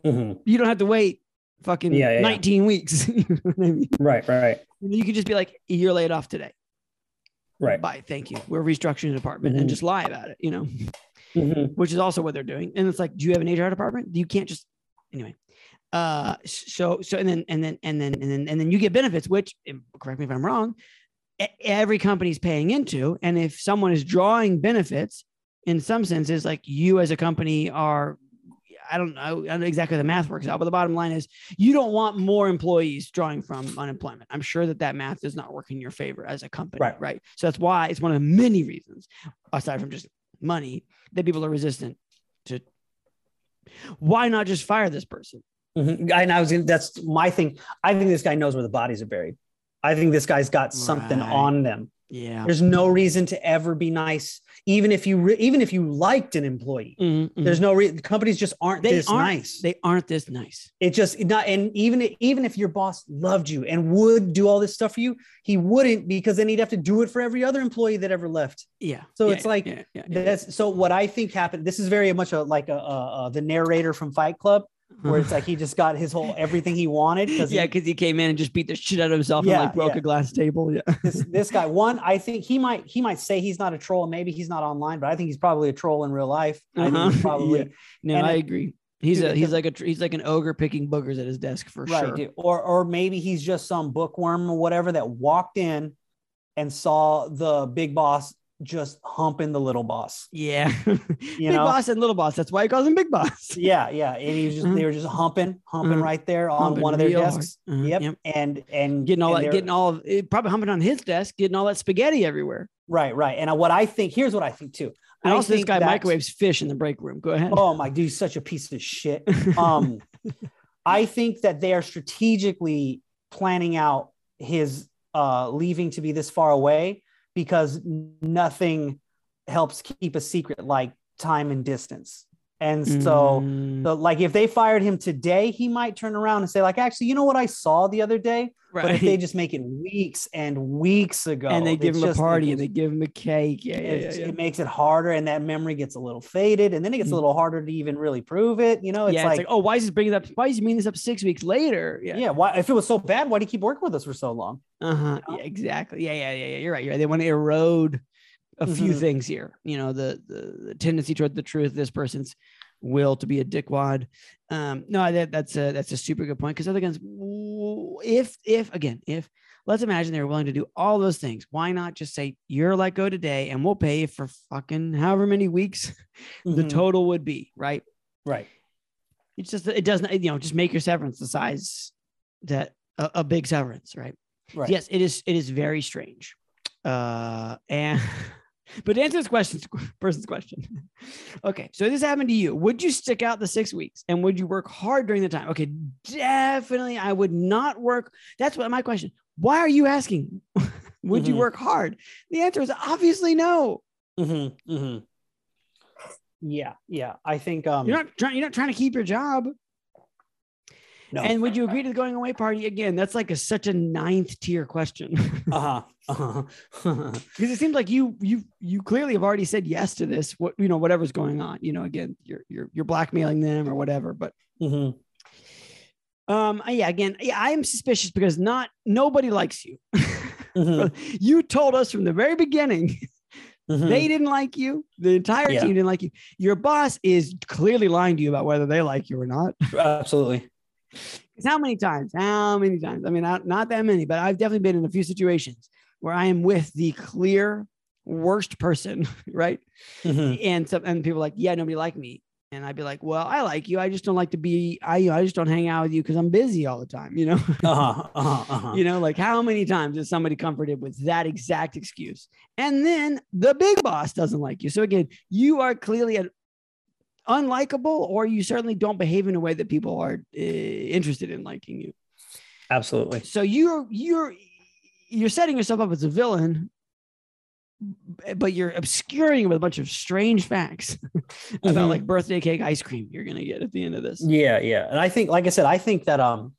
Speaker 2: Mhm.
Speaker 1: You don't have to wait fucking
Speaker 2: Yeah, yeah, yeah.
Speaker 1: 19 weeks. You know I mean?
Speaker 2: Right. Right.
Speaker 1: You could just be like, you're laid off today.
Speaker 2: Right.
Speaker 1: Bye. Thank you. We're restructuring the department and
Speaker 2: Mhm.
Speaker 1: just lie about it, you know,
Speaker 2: Mhm.
Speaker 1: which is also what they're doing. And it's like, do you have an HR department? You can't just anyway. Uh so so and then and then and then and then and then you get benefits, which correct me if I'm wrong, every company's paying into. And if someone is drawing benefits, in some senses, like you as a company are I don't know, I don't know exactly how the math works out, but the bottom line is you don't want more employees drawing from unemployment. I'm sure that that math does not work in your favor as a company,
Speaker 2: Right.
Speaker 1: right? So that's why it's one of the many reasons, aside from just money, that people are resistant to. Why not just fire this person?
Speaker 2: Mhm. And I was that's my thing. I think this guy knows where the bodies are buried. I think this guy's got something
Speaker 1: Right.
Speaker 2: on them.
Speaker 1: Yeah.
Speaker 2: There's no reason to ever be nice, even if you re- even if you liked an employee.
Speaker 1: Mhm, mhm.
Speaker 2: There's no reason. Companies just aren't
Speaker 1: they
Speaker 2: this
Speaker 1: aren't
Speaker 2: nice.
Speaker 1: they aren't this nice.
Speaker 2: it just not and even even if your boss loved you and would do all this stuff for you, he wouldn't because then he'd have to do it for every other employee that ever left.
Speaker 1: Yeah.
Speaker 2: So
Speaker 1: Yeah,
Speaker 2: it's like,
Speaker 1: yeah, yeah.
Speaker 2: That's so what I think happened. This is very much a, like a, a, a the narrator from Fight Club, where it's like he just got his whole everything he wanted because
Speaker 1: yeah, because he came in and just beat the shit out of himself
Speaker 2: Yeah,
Speaker 1: and like broke
Speaker 2: yeah.
Speaker 1: a glass table. Yeah.
Speaker 2: this, this guy one i think he might he might say he's not a troll maybe he's not online but i think he's probably a troll in real life
Speaker 1: Uh-huh.
Speaker 2: he's probably
Speaker 1: Yeah. No,
Speaker 2: And
Speaker 1: I
Speaker 2: it-
Speaker 1: agree. He's
Speaker 2: dude,
Speaker 1: a he's like a he's like an ogre picking boogers at his desk for
Speaker 2: right
Speaker 1: sure.
Speaker 2: dude. or or maybe he's just some bookworm or whatever that walked in and saw the big boss just humping the little boss
Speaker 1: Yeah. big
Speaker 2: know
Speaker 1: boss and little boss. That's why he calls him big boss.
Speaker 2: yeah yeah and he was just they were just humping humping
Speaker 1: Mhm.
Speaker 2: right there on
Speaker 1: Humping
Speaker 2: one of their desks
Speaker 1: Uh-huh,
Speaker 2: yep.
Speaker 1: yep.
Speaker 2: and and
Speaker 1: Getting all
Speaker 2: and
Speaker 1: that, getting all of it, probably humping on his desk, getting all that spaghetti everywhere.
Speaker 2: right right and what i think here's what i think too
Speaker 1: And
Speaker 2: I
Speaker 1: also, this guy
Speaker 2: that-
Speaker 1: microwaves fish in the break room. Go ahead.
Speaker 2: oh my dude he's such a piece of shit um i think that they are strategically planning out his uh leaving to be this far away because nothing helps keep a secret like time and distance And so
Speaker 1: Mm,
Speaker 2: the, like if they fired him today, he might turn around and say, like, actually, you know what I saw the other day? But if they just make it weeks and weeks ago,
Speaker 1: and they give
Speaker 2: it's
Speaker 1: him a party and they give him a cake. Yeah, yeah, yeah. yeah.
Speaker 2: It makes it harder, and that memory gets a little faded, and then it gets
Speaker 1: Mm.
Speaker 2: a little harder to even really prove it. You know, it's,
Speaker 1: yeah,
Speaker 2: like,
Speaker 1: it's like, oh, why is he bringing up? Why is he bringing this up six weeks later?
Speaker 2: yeah. why if it was so bad, why do you keep working with us for so long?
Speaker 1: Uh huh.
Speaker 2: know?
Speaker 1: Yeah, exactly. Yeah, yeah, yeah, yeah. You're right. You're right. They want to erode a few
Speaker 2: Mhm.
Speaker 1: things here. You know, the, the the tendency toward the truth, this person's will to be a dickwad. Um, no, that that's a that's a super good point because other guns, if if again, if let's imagine they were willing to do all those things, why not just say you're let go today and we'll pay you for fucking however many weeks the
Speaker 2: Mhm.
Speaker 1: total would be, right?
Speaker 2: right.
Speaker 1: It's just it doesn't you know just make your severance the size that a, a big severance, right?
Speaker 2: Right.
Speaker 1: Yes, it is. It is very strange. Uh, and but to answer this question, person's question. Okay, so this happened to you. Would you stick out the six weeks and would you work hard during the time? Okay, definitely. I would not work. That's what my question. Why are you asking? would you
Speaker 2: Mhm.
Speaker 1: work hard? The answer is obviously no.
Speaker 2: Mm-hmm, mm-hmm. Yeah, yeah. I think um
Speaker 1: You're not trying. You're not trying to keep your job.
Speaker 2: No.
Speaker 1: And would you agree to the going away party again? That's like a such a ninth tier question.
Speaker 2: uh-huh. Uh-huh.
Speaker 1: because it seems like you you you clearly have already said yes to this what you know whatever's going on you know again you're you're you're blackmailing them or whatever but
Speaker 2: hmm
Speaker 1: um yeah again yeah i am suspicious because not nobody likes you
Speaker 2: hmm
Speaker 1: you told us from the very beginning
Speaker 2: hmm
Speaker 1: they didn't like you the entire
Speaker 2: Yeah.
Speaker 1: team didn't like you your boss is clearly lying to you about whether they like you or not
Speaker 2: Absolutely.
Speaker 1: 'Cause how many times how many times i mean not, not that many but i've definitely been in a few situations where i am with the clear worst person right
Speaker 2: Mhm.
Speaker 1: and some and people are like, yeah, nobody liked me. And I'd be like, well, I like you. I just don't like to be. I you know, I just don't hang out with you because I'm busy all the time. You know,
Speaker 2: Uh-huh. Uh-huh. Uh-huh.
Speaker 1: you know, like how many times is somebody comforted with that exact excuse? And then the big boss doesn't like you. So again, you are clearly an unlikable, or you certainly don't behave in a way that people are uh, interested in liking you.
Speaker 2: Absolutely.
Speaker 1: So you're you're you're setting yourself up as a villain, but you're obscuring with a bunch of strange facts about
Speaker 2: Mhm.
Speaker 1: like birthday cake ice cream you're gonna get at the end of this.
Speaker 2: Yeah, yeah. And I think, like I said, I think that um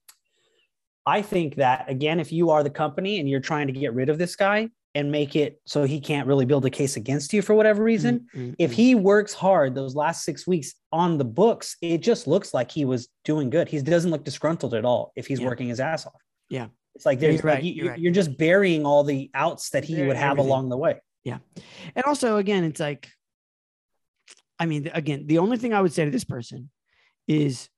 Speaker 2: I think that again, if you are the company and you're trying to get rid of this guy and make it so he can't really build a case against you for whatever reason,
Speaker 1: Mm, mm,
Speaker 2: if
Speaker 1: mm.
Speaker 2: he works hard those last six weeks on the books, it just looks like he was doing good. He doesn't look disgruntled at all if he's
Speaker 1: Yeah.
Speaker 2: working his ass off.
Speaker 1: Yeah.
Speaker 2: It's like there's
Speaker 1: you're
Speaker 2: like
Speaker 1: right,
Speaker 2: you,
Speaker 1: you're right.
Speaker 2: just burying all the outs that he would have
Speaker 1: everything.
Speaker 2: along the way. Yeah.
Speaker 1: And also again, it's like, I mean, again, the only thing I would say to this person is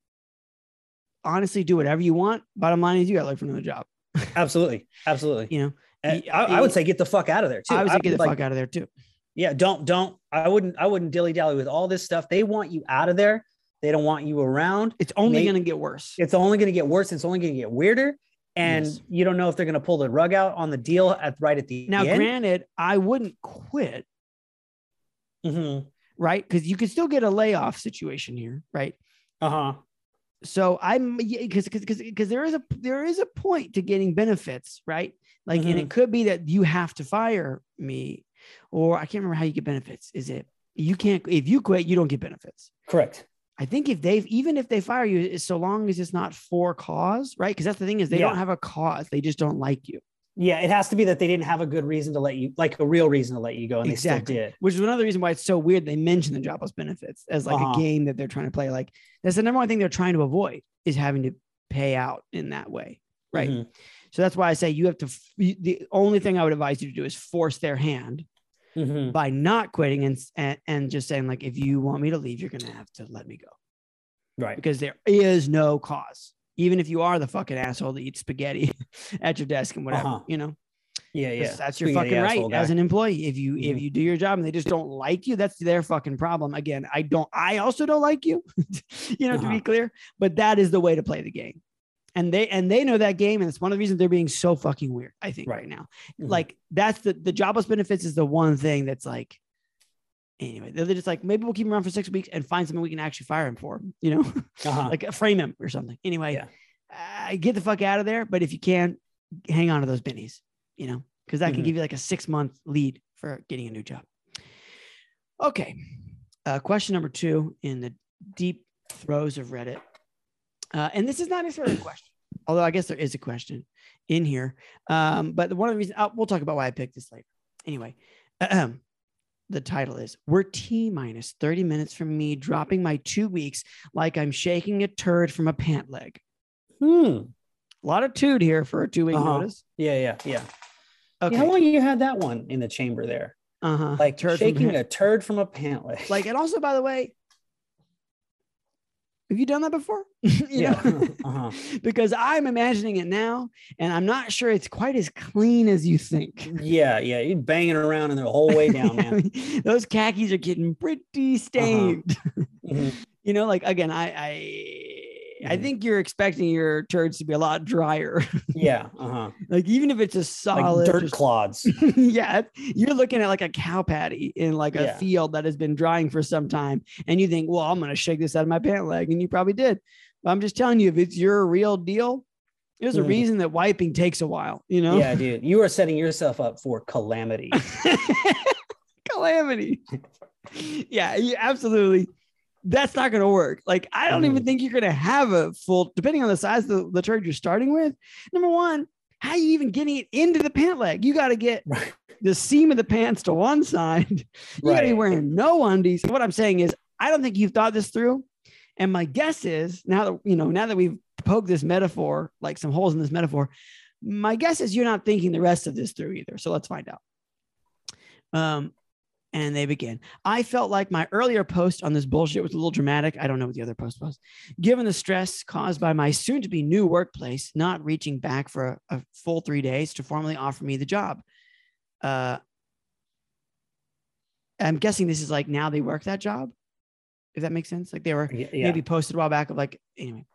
Speaker 1: honestly do whatever you want. Bottom line is you got to look for another job.
Speaker 2: Absolutely. Absolutely.
Speaker 1: You know,
Speaker 2: And I, I would say get the fuck out of there too.
Speaker 1: I would say get the
Speaker 2: like,
Speaker 1: fuck out of there too.
Speaker 2: Yeah, don't don't I wouldn't I wouldn't dilly dally with all this stuff. They want you out of there. They don't want you around.
Speaker 1: It's only going to get worse.
Speaker 2: It's only going to get worse. It's only going to get weirder. And
Speaker 1: Yes.
Speaker 2: you don't know if they're going to pull the rug out on the deal at right at the
Speaker 1: Now,
Speaker 2: end.
Speaker 1: Now, granted, I wouldn't quit,
Speaker 2: Mhm.
Speaker 1: right? Because you could still get a layoff situation here, right?
Speaker 2: Uh-huh.
Speaker 1: so I'm because because because there is a there is a point to getting benefits, right? Like, and it could be that you have to fire me, or I can't remember how you get benefits. Is it you can't if you quit, you don't get benefits.
Speaker 2: Correct.
Speaker 1: I think if they've even if they fire you, so long as it's not for cause, right? Because that's the thing is they
Speaker 2: Yeah.
Speaker 1: don't have a cause; they just don't like you.
Speaker 2: Yeah, it has to be that they didn't have a good reason to let you like a real reason to let you go and
Speaker 1: Exactly.
Speaker 2: they still did.
Speaker 1: Which is another reason why it's so weird they mention the jobless benefits as like
Speaker 2: Uh-huh.
Speaker 1: a game that they're trying to play. Like that's the number one thing they're trying to avoid is having to pay out in that way, right?
Speaker 2: Mhm.
Speaker 1: So that's why I say you have to. The only thing I would advise you to do is force their hand
Speaker 2: Mhm.
Speaker 1: by not quitting and and, and just saying like, if you want me to leave, you're gonna have to let me go
Speaker 2: Right.
Speaker 1: because there is no cause. Even if you are the fucking asshole that eats spaghetti at your desk and whatever,
Speaker 2: Uh-huh.
Speaker 1: you know,
Speaker 2: Yeah, yeah.
Speaker 1: that's, your fucking right
Speaker 2: guy.
Speaker 1: as an employee. If you if
Speaker 2: Mhm.
Speaker 1: you do your job and they just don't like you, that's their fucking problem. Again, I don't. I also don't like you. you know, to be
Speaker 2: Uh-huh.
Speaker 1: clear, but that is the way to play the game. And they and they know that game, and it's one of the reasons they're being so fucking weird. I think right,
Speaker 2: Right.
Speaker 1: now,
Speaker 2: Mhm.
Speaker 1: like that's the the jobless benefits is the one thing that's like. Anyway, they're just like maybe we'll keep him around for six weeks and find something we can actually fire him for. You know,
Speaker 2: uh-huh.
Speaker 1: like frame him or something. Anyway,
Speaker 2: Yeah.
Speaker 1: uh, get the fuck out of there. But if you can, hang on to those bennies, you know, because that can
Speaker 2: Mhm.
Speaker 1: give you like a six month lead for getting a new job. Okay. Uh, question number two in the deep throes of Reddit. Uh, and this is not necessarily a question, although I guess there is a question in here. Um, but one of the reasons uh, we'll talk about why I picked this later. Anyway, the title is We're T minus 30 minutes from me dropping my two weeks like I'm shaking a turd from a pant leg.
Speaker 2: Hmm.
Speaker 1: A lot of toot here for a two week
Speaker 2: Uh-huh.
Speaker 1: notice.
Speaker 2: Yeah, yeah, yeah.
Speaker 1: Okay.
Speaker 2: How long you had that one in the chamber there?
Speaker 1: uh-huh.
Speaker 2: Like
Speaker 1: Turd
Speaker 2: shaking a turd from a pant leg.
Speaker 1: like, and also, by the way, have you done that before? you
Speaker 2: yeah. uh-huh.
Speaker 1: because I'm imagining it now, and I'm not sure it's quite as clean as you think.
Speaker 2: Yeah, yeah. You're banging around in the whole way down,
Speaker 1: I
Speaker 2: man.
Speaker 1: mean, those khakis are getting pretty stained.
Speaker 2: Mhm.
Speaker 1: You know, like again, I I I
Speaker 2: Mhm.
Speaker 1: think you're expecting your turds to be a lot drier.
Speaker 2: Yeah, uh-huh.
Speaker 1: like even if it's a
Speaker 2: Like
Speaker 1: solid
Speaker 2: dirt
Speaker 1: just-
Speaker 2: clods.
Speaker 1: yeah, you're looking at like a cow patty in like a
Speaker 2: Yeah.
Speaker 1: field that has been drying for some time, and you think, well, I'm gonna shake this out of my pant leg, and you probably did. But I'm just telling you, if it's your real deal, there's a
Speaker 2: Mhm.
Speaker 1: reason that wiping takes a while. You know,
Speaker 2: Yeah, dude. You are setting yourself up for calamity.
Speaker 1: calamity. yeah, absolutely. That's not going to work. Like, I don't even
Speaker 2: Mhm.
Speaker 1: think you're going to have a full, depending on the size of the, the turd you're starting with. Number one, how are you even getting it into the pant leg? You got to get
Speaker 2: Right.
Speaker 1: the seam of the pants to one side. You got to be wearing no undies. What I'm saying is, I don't think you've thought this through. And my guess is now that you know, now that we've poked this metaphor, like some holes in this metaphor, my guess is you're not thinking the rest of this through either. So let's find out. Um, and they begin. I felt like my earlier post on this bullshit was a little dramatic. I don't know what the other post was. Given the stress caused by my soon to be new workplace not reaching back for a, a full three days to formally offer me the job. Uh, I'm guessing this is like now they work that job, if that makes sense. Like they were
Speaker 2: Yeah,
Speaker 1: maybe posted a while back of like, anyway,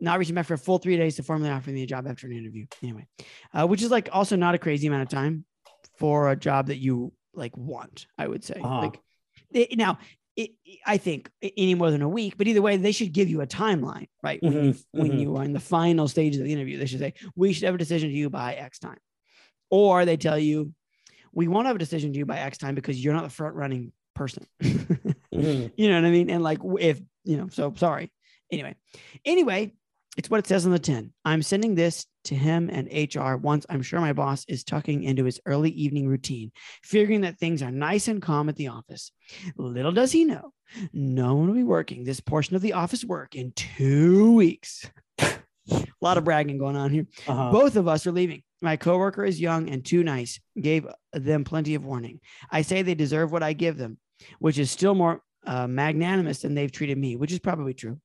Speaker 1: not reaching back for a full three days to formally offer me a job after an interview. Anyway, uh, which is like also not a crazy amount of time for a job that you like want, I would say.
Speaker 2: Uh-huh.
Speaker 1: Like now, it, I think any more than a week, but either way, they should give you a timeline, right? When, you,
Speaker 2: Mhm,
Speaker 1: when you are in the final stages of the interview, they should say, we should have a decision to you by X time. Or they tell you, we won't have a decision to you by X time because you're not the front running person.
Speaker 2: Mhm.
Speaker 1: you know what I mean? And like, if you know, so sorry. Anyway, anyway, it's what it says on the 10. I'm sending this to him and HR once I'm sure my boss is tucking into his early evening routine, figuring that things are nice and calm at the office. Little does he know, no one will be working this portion of the office work in two weeks. A lot of bragging going on here.
Speaker 2: Uh-huh.
Speaker 1: Both of us are leaving. My coworker is young and too nice, gave them plenty of warning. I say they deserve what I give them, which is still more uh, magnanimous than they've treated me, which is probably true.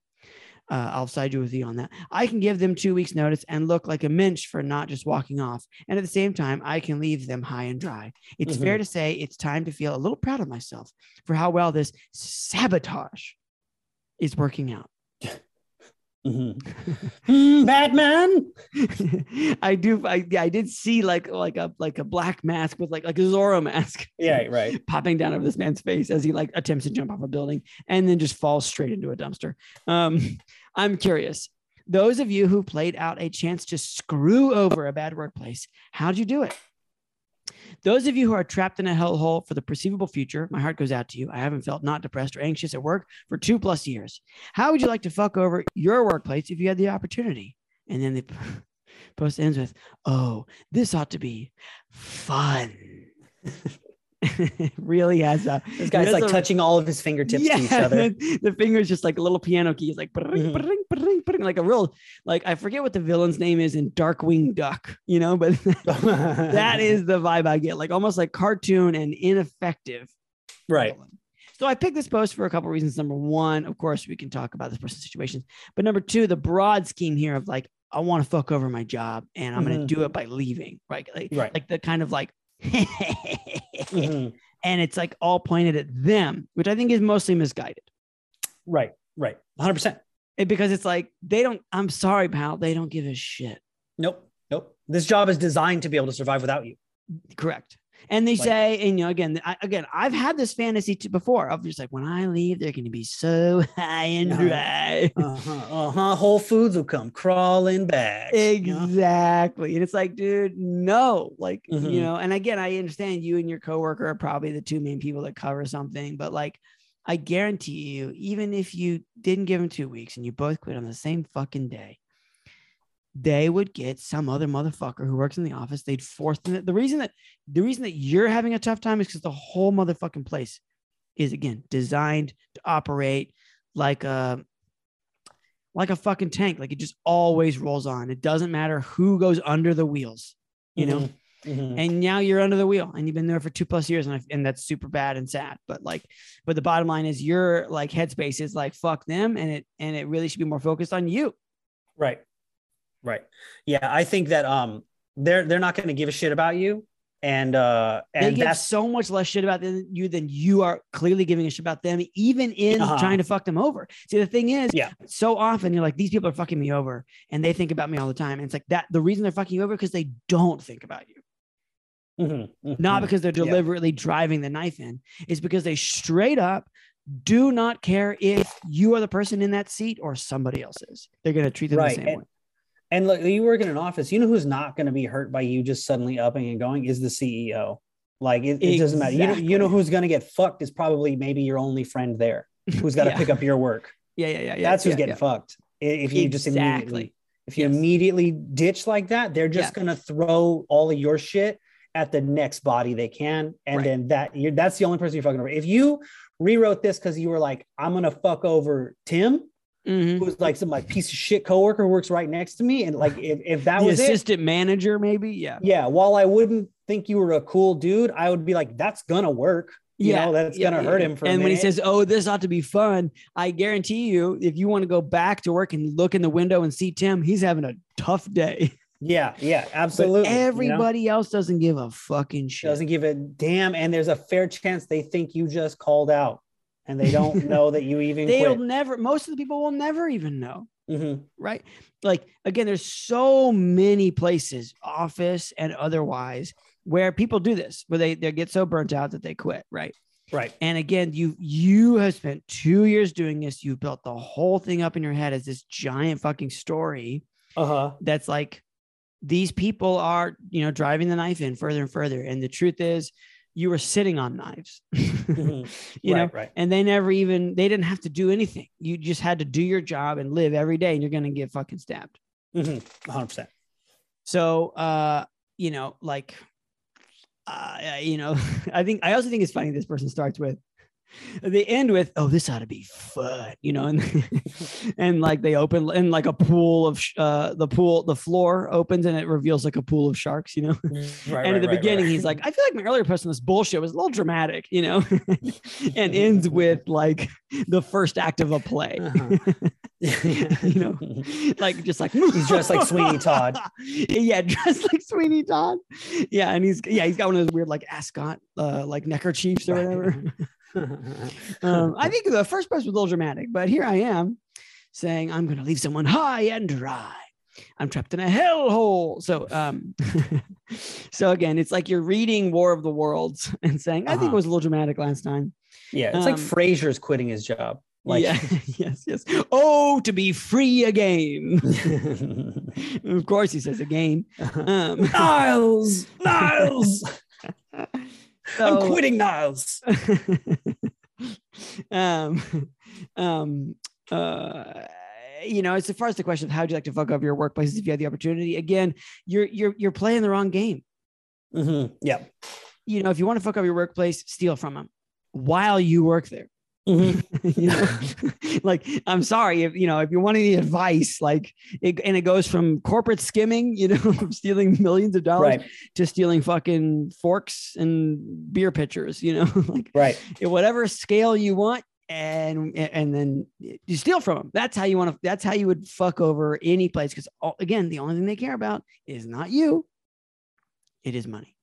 Speaker 1: Uh, I'll side you with you on that. I can give them two weeks' notice and look like a minch for not just walking off. And at the same time, I can leave them high and dry. It's fair to say it's time to feel a little proud of myself for how well this sabotage is working out.
Speaker 2: Mhm. Mm, Batman.
Speaker 1: I do. I, yeah, I did see like like a like a black mask with like like a Zorro mask
Speaker 2: Yeah, right.
Speaker 1: popping down over this man's face as he like attempts to jump off a building and then just falls straight into a dumpster. Um, I'm curious. Those of you who played out a chance to screw over a bad workplace, how'd you do it? Those of you who are trapped in a hellhole for the perceivable future, my heart goes out to you. I haven't felt not depressed or anxious at work for two plus years. How would you like to fuck over your workplace if you had the opportunity? And then the post ends with, "Oh, this ought to be fun." It really has a
Speaker 2: This guy's like
Speaker 1: a-
Speaker 2: touching all of his fingertips to each other.
Speaker 1: the finger's just like a little piano keys, like
Speaker 2: Mhm.
Speaker 1: "Ba-ring, ba-ring, ba-ring," like a real like I forget what the villain's name is in Darkwing Duck, you know, but that is the vibe I get, like almost like cartoon and ineffective.
Speaker 2: right.
Speaker 1: villain. So I picked this post for a couple reasons. Number one, of course, we can talk about this person's situations, but number two, the broad scheme here of like I want to fuck over my job and I'm going
Speaker 2: Mhm.
Speaker 1: to do it by leaving, right? Like,
Speaker 2: Right.
Speaker 1: like the kind of like.
Speaker 2: Mhm.
Speaker 1: and it's like all pointed at them, which I think is mostly misguided.
Speaker 2: Right. Right. 100%.
Speaker 1: It- because it's like they don't. I'm sorry, pal. They don't give a shit.
Speaker 2: Nope. Nope. This job is designed to be able to survive without you.
Speaker 1: Correct. And they
Speaker 2: Like-
Speaker 1: say, and you know, again, I, again, I've had this fantasy too before of just like when I leave, they're going to be so high and dry.
Speaker 2: Uh-huh. Uh-huh. Whole Foods will come crawling back. you?
Speaker 1: Exactly. And it's like, dude, no, like, you
Speaker 2: Mhm.
Speaker 1: know, and again, I understand you and your coworker are probably the two main people that cover something, but like, I guarantee you, even if you didn't give them two weeks and you both quit on the same fucking day, they would get some other motherfucker who works in the office. They'd force them. The reason that the reason that you're having a tough time is because the whole motherfucking place is again designed to operate like a like a fucking tank. Like it just always rolls on. It doesn't matter who goes under the wheels, you know.
Speaker 2: Mhm.
Speaker 1: And now you're under the wheel, and you've been there for two plus years, and I, and that's super bad and sad. But like, but the bottom line is your like headspace is like fuck them, and it and it really should be more focused on you.
Speaker 2: Right. Right. Yeah, I think that um they're they're not going to give a shit about you and uh
Speaker 1: They
Speaker 2: and
Speaker 1: give
Speaker 2: that's
Speaker 1: so much less shit about you than you are clearly giving a shit about them, even in
Speaker 2: Uh-huh.
Speaker 1: trying to fuck them over. See, the thing is,
Speaker 2: Yeah.
Speaker 1: so often you're like, these people are fucking me over, and they think about me all the time. And it's like that the reason they're fucking you over because they don't think about you.
Speaker 2: Mhm, mhm.
Speaker 1: not because they're
Speaker 2: Yeah.
Speaker 1: deliberately driving the knife in. It's because they straight up do not care if you are the person in that seat or somebody else is. They're going to treat them
Speaker 2: Right,
Speaker 1: the same
Speaker 2: and-
Speaker 1: way.
Speaker 2: And look, you work in an office. You know who's not going to be hurt by you just suddenly upping and going is the CEO. Like it, it doesn't matter. You know, you know who's going to get fucked is probably maybe your only friend there who's got to
Speaker 1: Yeah.
Speaker 2: pick up your work.
Speaker 1: Yeah, yeah, yeah. yeah
Speaker 2: That's who's
Speaker 1: yeah,
Speaker 2: getting fucked. If you just immediately
Speaker 1: Exactly.
Speaker 2: if you
Speaker 1: Yes.
Speaker 2: immediately ditch like that, they're just
Speaker 1: Yeah.
Speaker 2: gonna throw all of your shit at the next body they can, and
Speaker 1: Right.
Speaker 2: then that you're that's the only person you're fucking over. If you rewrote this because you were like, I'm gonna fuck over Tim,
Speaker 1: Mhm.
Speaker 2: who's like some like piece of shit coworker who works right next to me, and like if, if that
Speaker 1: The
Speaker 2: was it,
Speaker 1: assistant manager, maybe. Yeah.
Speaker 2: yeah. While I wouldn't think you were a cool dude, I would be like, that's gonna work. You
Speaker 1: yeah,
Speaker 2: know, that's
Speaker 1: yeah,
Speaker 2: gonna
Speaker 1: yeah,
Speaker 2: hurt him for
Speaker 1: And when he says, "Oh, this ought to be fun," I guarantee you, if you want to go back to work and look in the window and see Tim, he's having a tough day.
Speaker 2: yeah, yeah,
Speaker 1: But
Speaker 2: absolutely. you know?
Speaker 1: everybody else doesn't give a fucking shit.
Speaker 2: doesn't give a damn and there's a fair chance they think you just called out and they don't know that you even
Speaker 1: They'll
Speaker 2: quit.
Speaker 1: never. Most of the people will never even know.
Speaker 2: Mhm.
Speaker 1: right? Like again, there's so many places, office and otherwise, where people do this, where they they get so burnt out that they quit, right?
Speaker 2: right
Speaker 1: And again, you you have spent two years doing this. you've built the whole thing up in your head as this giant fucking story
Speaker 2: uh-huh
Speaker 1: that's like these people are you know driving the knife in further and further. And the truth is, you were sitting on knives,
Speaker 2: Mhm.
Speaker 1: you know,
Speaker 2: right right
Speaker 1: and they never even they didn't have to do anything. You just had to do your job and live every day, and you're gonna get fucking stabbed.
Speaker 2: Mhm. 100%
Speaker 1: So, uh, you know, like, uh, you know, I think I also think it's funny. This person starts with, they end with, "Oh, this ought to be fun," you know, and and like they open and like a pool of uh, the pool, the floor opens and it reveals like a pool of sharks, you know.
Speaker 2: right
Speaker 1: and at the beginning, he's like, "I feel like my earlier post on this bullshit was a little dramatic," you know, and ends with like the first act of a play,
Speaker 2: Uh-huh.
Speaker 1: you know, like just like
Speaker 2: He's dressed like Sweeney Todd.
Speaker 1: yeah, dressed like Sweeney Todd. Yeah, and he's yeah, he's got one of those weird like ascot, uh, like neckerchiefs or whatever. Um, I think the first post was a little dramatic, but here I am saying I'm going to leave someone high and dry. I'm trapped in a hellhole. So, um, so again, it's like you're reading War of the Worlds and saying, I think it
Speaker 2: Uh-huh.
Speaker 1: was a little dramatic last time.
Speaker 2: yeah it's like
Speaker 1: Um,
Speaker 2: Frasier's quitting his job like
Speaker 1: yeah, yes, yes. Oh, to be free again. of course, he says again. Um,
Speaker 2: Niles Niles I'm quitting Niles
Speaker 1: um, um, uh, you know, as far as the question of how would you like to fuck up your workplaces if you had the opportunity, again, you're you're you're playing the wrong game.
Speaker 2: Mhm. yeah
Speaker 1: You know, if you want to fuck up your workplace, steal from them while you work there.
Speaker 2: Mhm.
Speaker 1: you know, like I'm sorry if you know if you want any advice, like it, and it goes from corporate skimming, you know, stealing millions of dollars
Speaker 2: right.
Speaker 1: to stealing fucking forks and beer pitchers, you know, like
Speaker 2: right.
Speaker 1: whatever scale you want and and then you steal from them that's how you want to that's how you would fuck over any place because again the only thing they care about is not you it is money.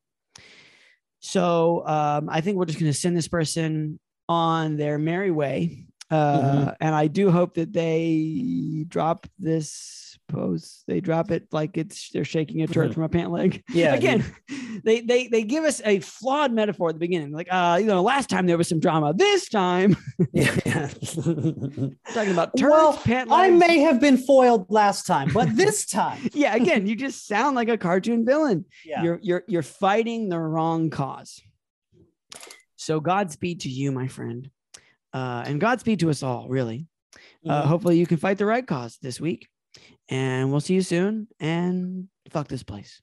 Speaker 1: So um, i think we're just going to send this person on their merry way. Uh,
Speaker 2: Mhm.
Speaker 1: and i do hope that they drop this post they drop it like it's they're shaking a turd
Speaker 2: Mhm.
Speaker 1: from a pant leg.
Speaker 2: Yeah
Speaker 1: again they they they give us a flawed metaphor at the beginning like uh you know last time there was some drama this time.
Speaker 2: Yeah, yeah.
Speaker 1: talking about turds
Speaker 2: Well,
Speaker 1: pant
Speaker 2: I may have been foiled last time, but this time,
Speaker 1: yeah again you just sound like a cartoon villain.
Speaker 2: Yeah,
Speaker 1: you're you're you're fighting the wrong cause so godspeed to you my friend Uh, and Godspeed to us all, really. Uh, hopefully, you can fight the right cause this week. And we'll see you soon. And fuck this place.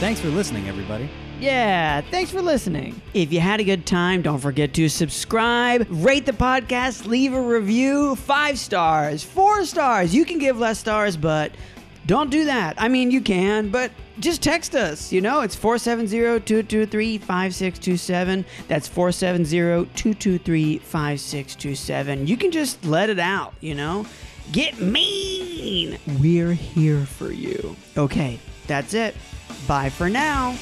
Speaker 3: Thanks for listening, everybody.
Speaker 1: Yeah, thanks for listening. If you had a good time, don't forget to subscribe, rate the podcast, leave a review. Five stars, four stars. You can give less stars, but don't do that. I mean, you can, but just text us. You know, it's 470 223 5627. That's 470 223 5627. You can just let it out, you know? Get mean. We're here for you. Okay, that's it. Bye for now.